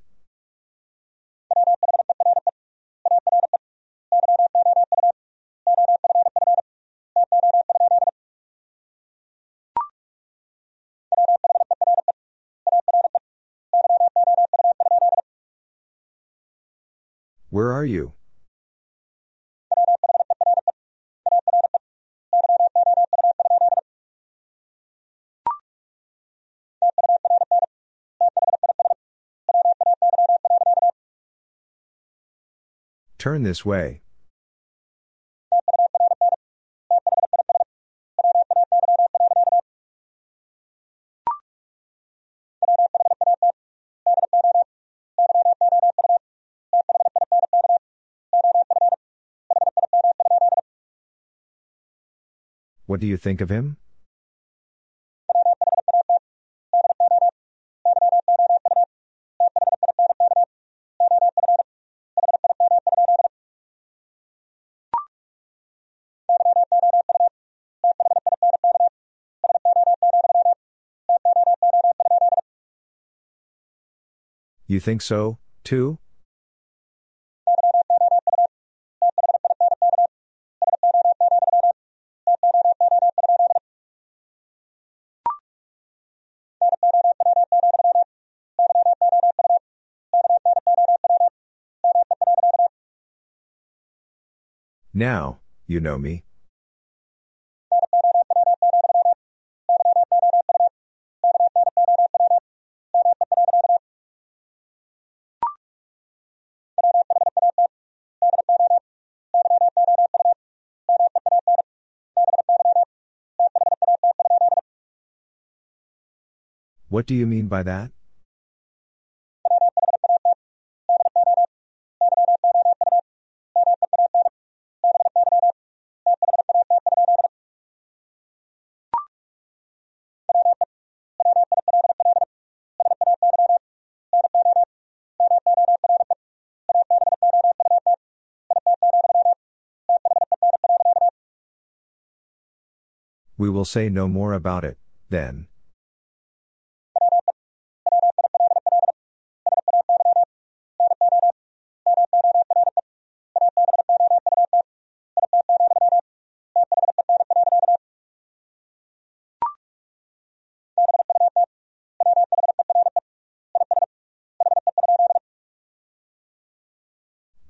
Where are you? Turn this way. What do you think of him? You think so, too? Now, you know me. What do you mean by that? We will say no more about it, then.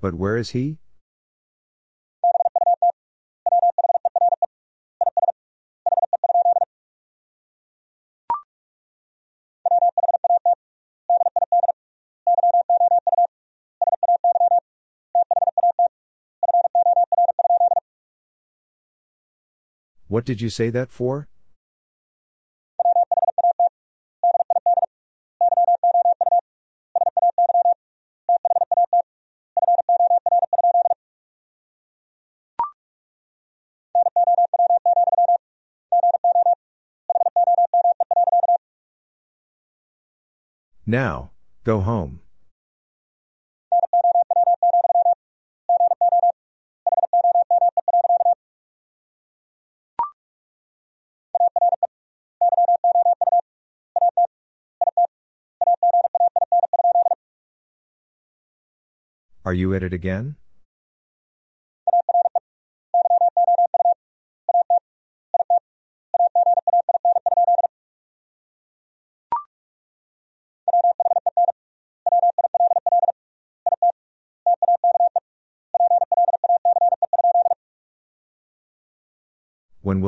But where is he? What did you say that for? Now, go home. Are you at it again?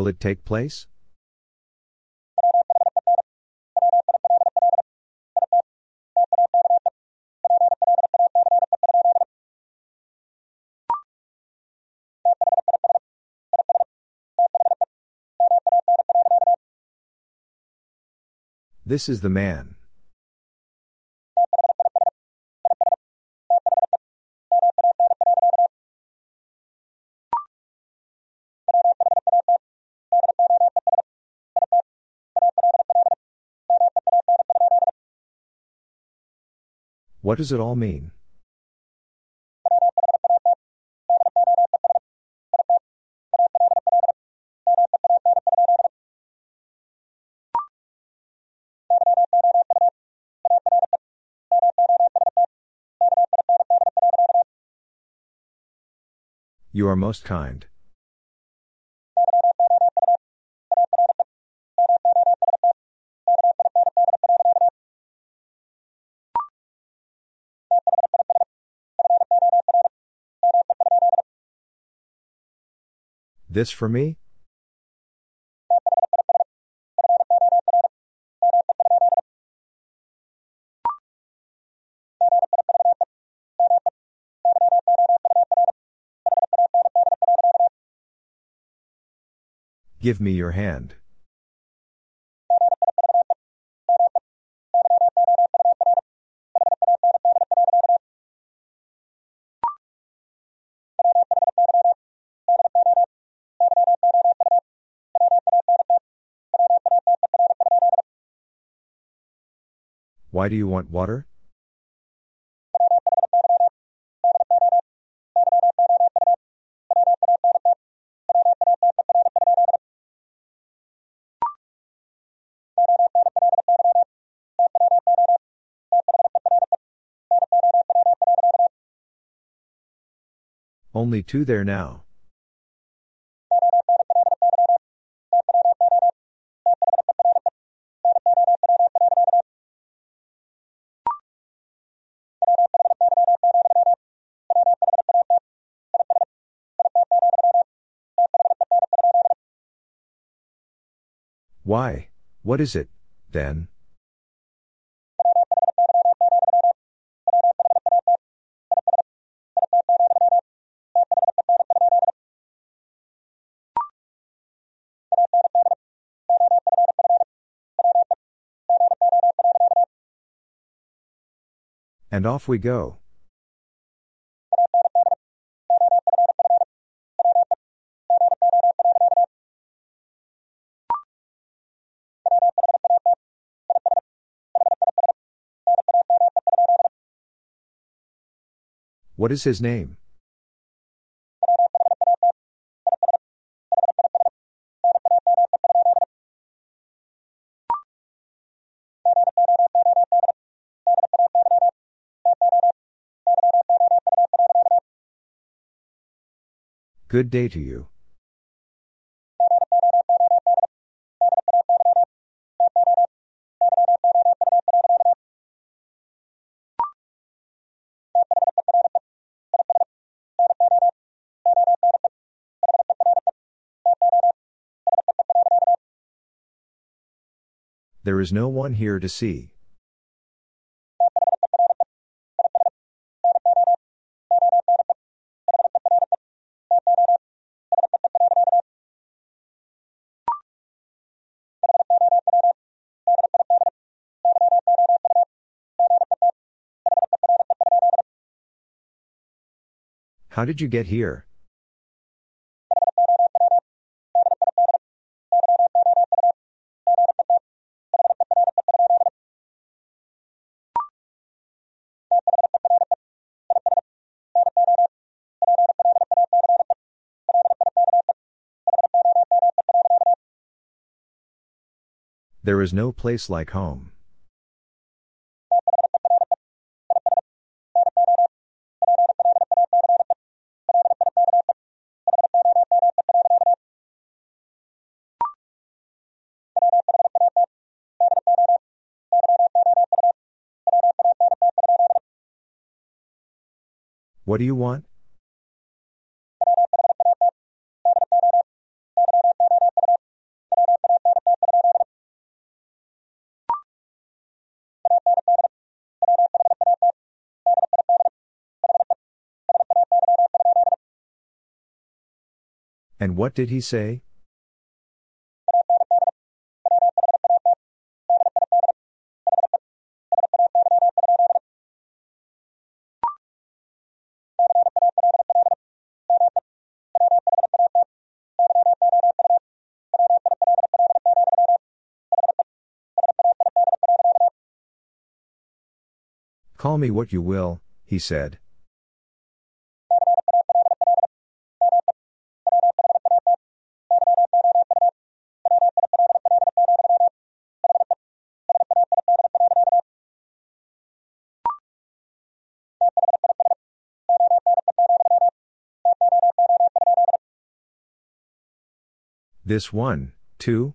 Will it take place? This is the man. What does it all mean? You are most kind. This for me? Give me your hand. Why do you want water? Only two there now. Why, what is it, then? And off we go. What is his name? Good day to you. There is no one here to see. How did you get here? There is no place like home. What do you want? And what did he say? Call me what you will, he said. This one, too?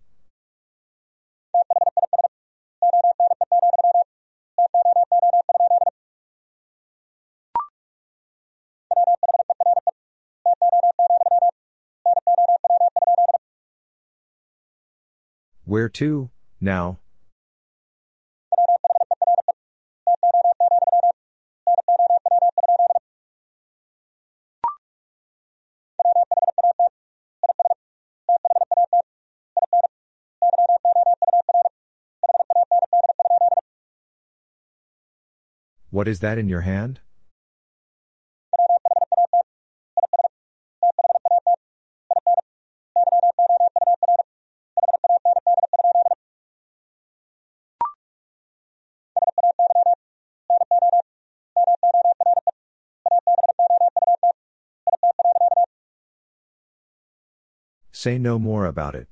Where to, now? What is that in your hand? Say no more about it.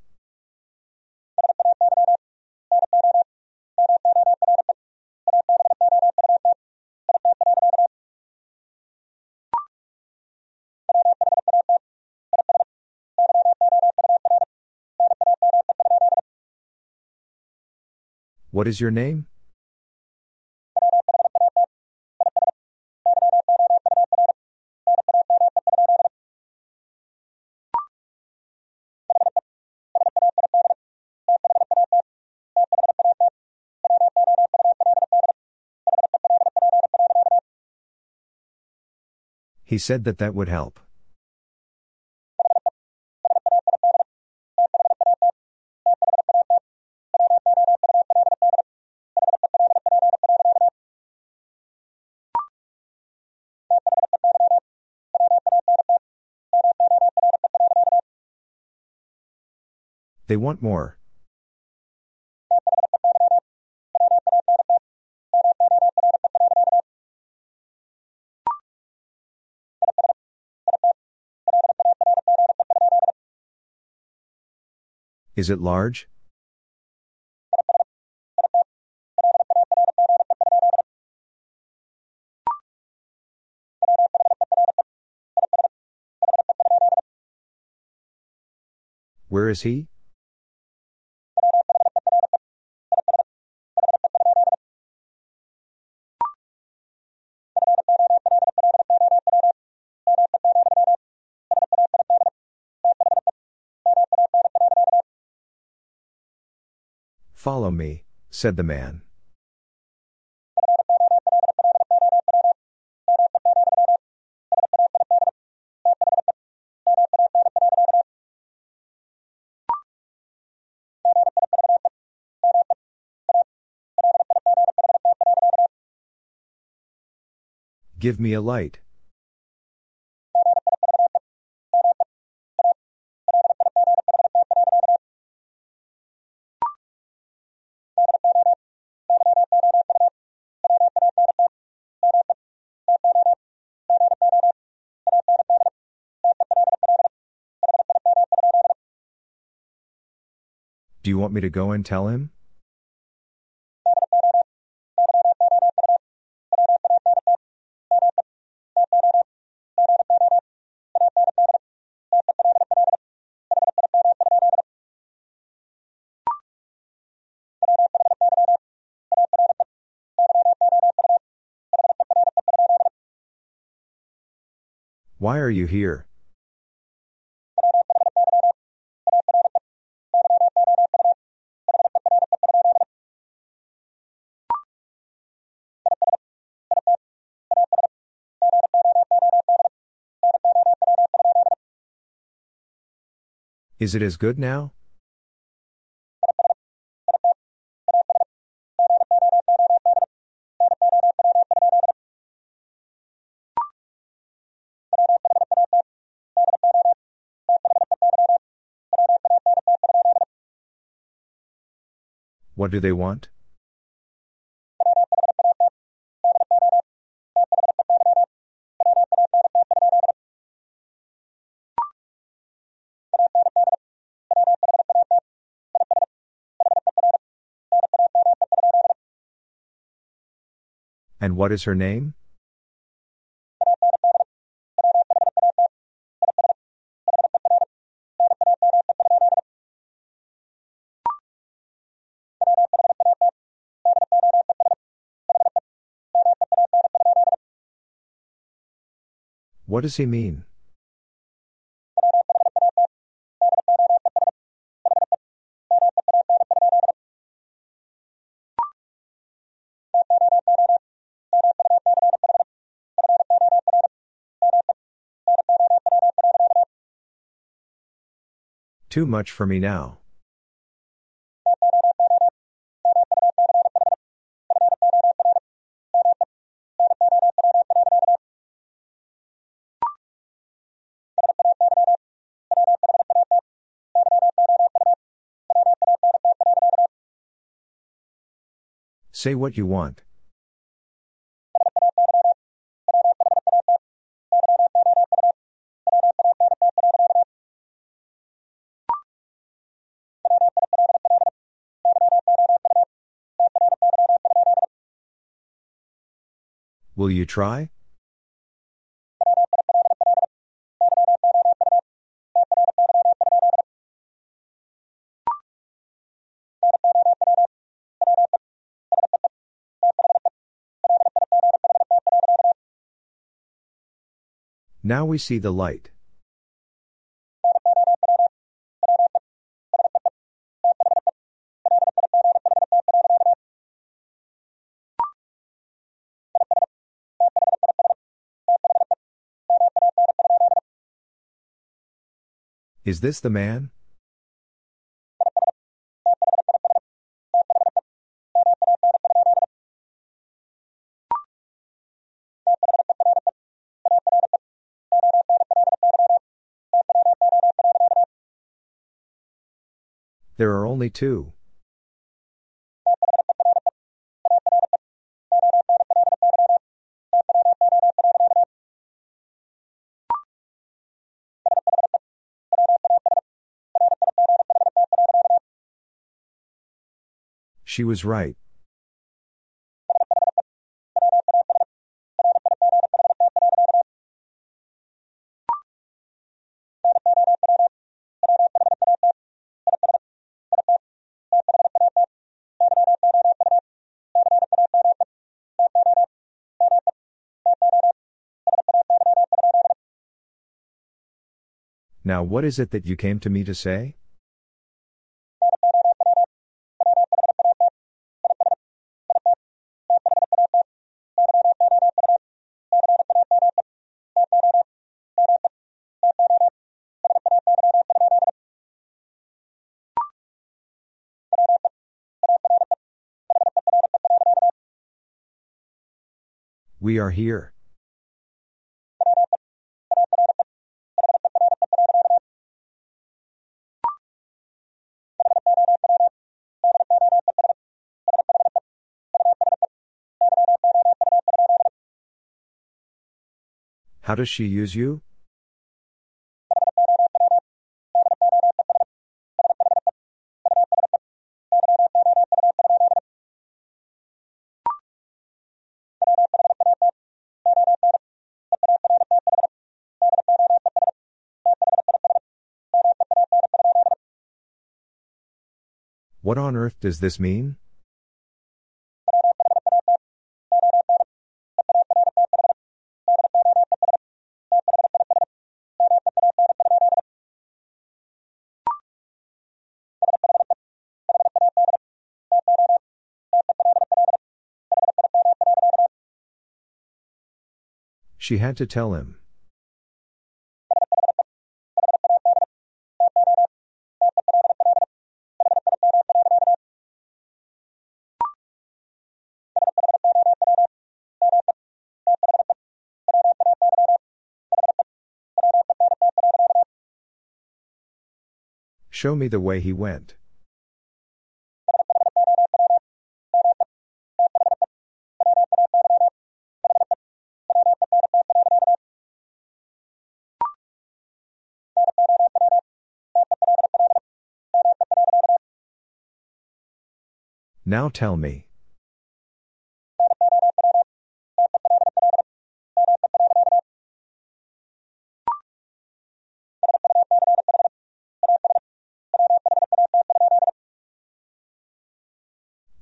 What is your name? He said that that would help. They want more. Is it large? Where is he? Follow me, said the man. Give me a light. You want me to go and tell him? Why are you here? Is it as good now? What do they want? And what is her name? What does he mean? Too much for me now. Say what you want. Will you try? Now we see the light. Is this the man? There are only two. She was right. Now what is it that you came to me to say? We are here. How does she use you? What on earth does this mean? She had to tell him. Show me the way he went. Now tell me.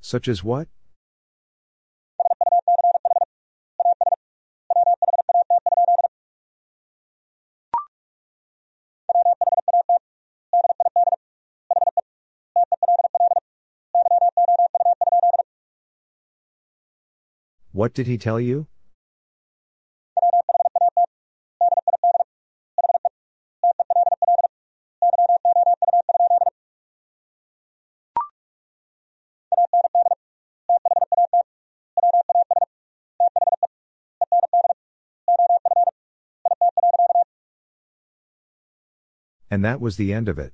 Such as what? What did he tell you? And that was the end of it.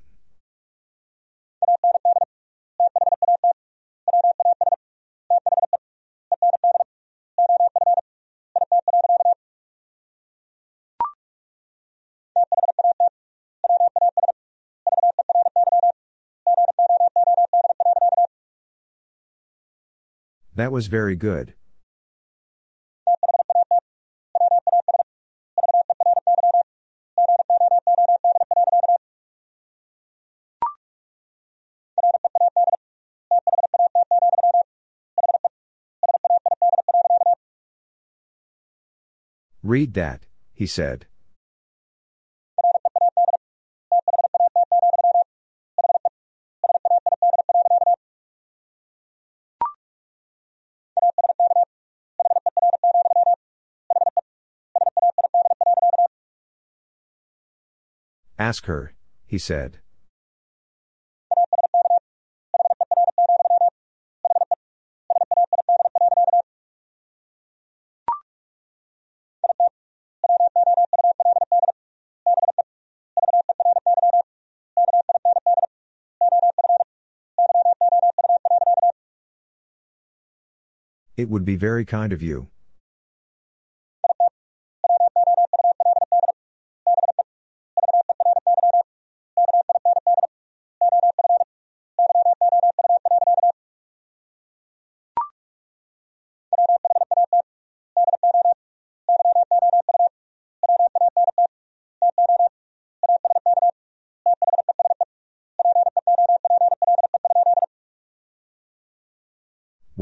That was very good. Read that, he said. Ask her, he said. It would be very kind of you.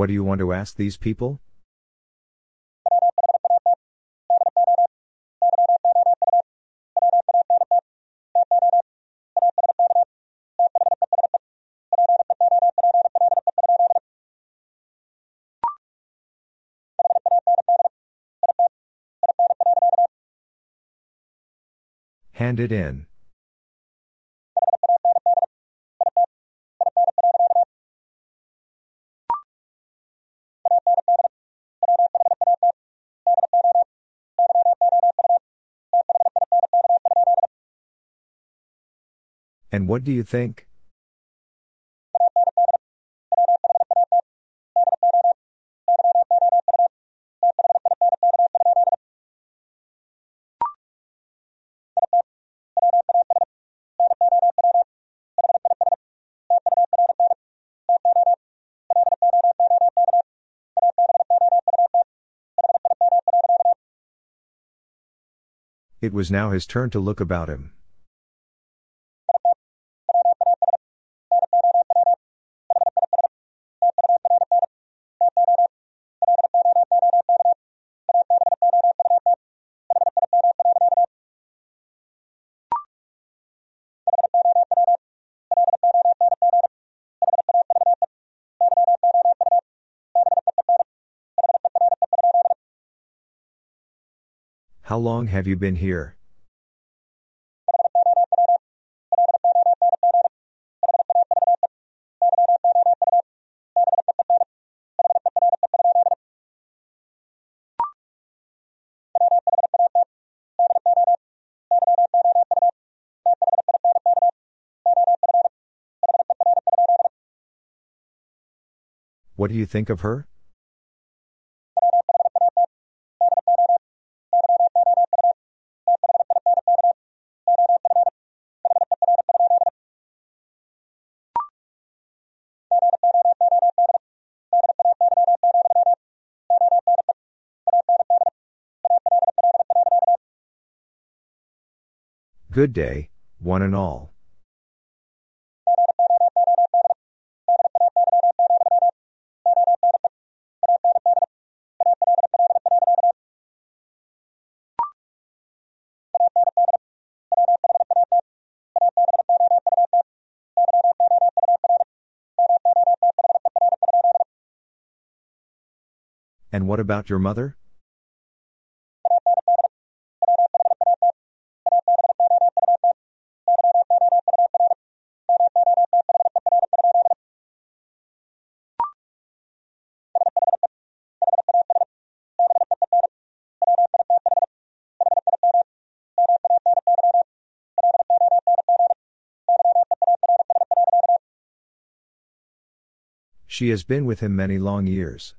What do you want to ask these people? Hand it in. And what do you think? It was now his turn to look about him. Long have you been here? What do you think of her? Good day, one and all. And what about your mother? She has been with him many long years.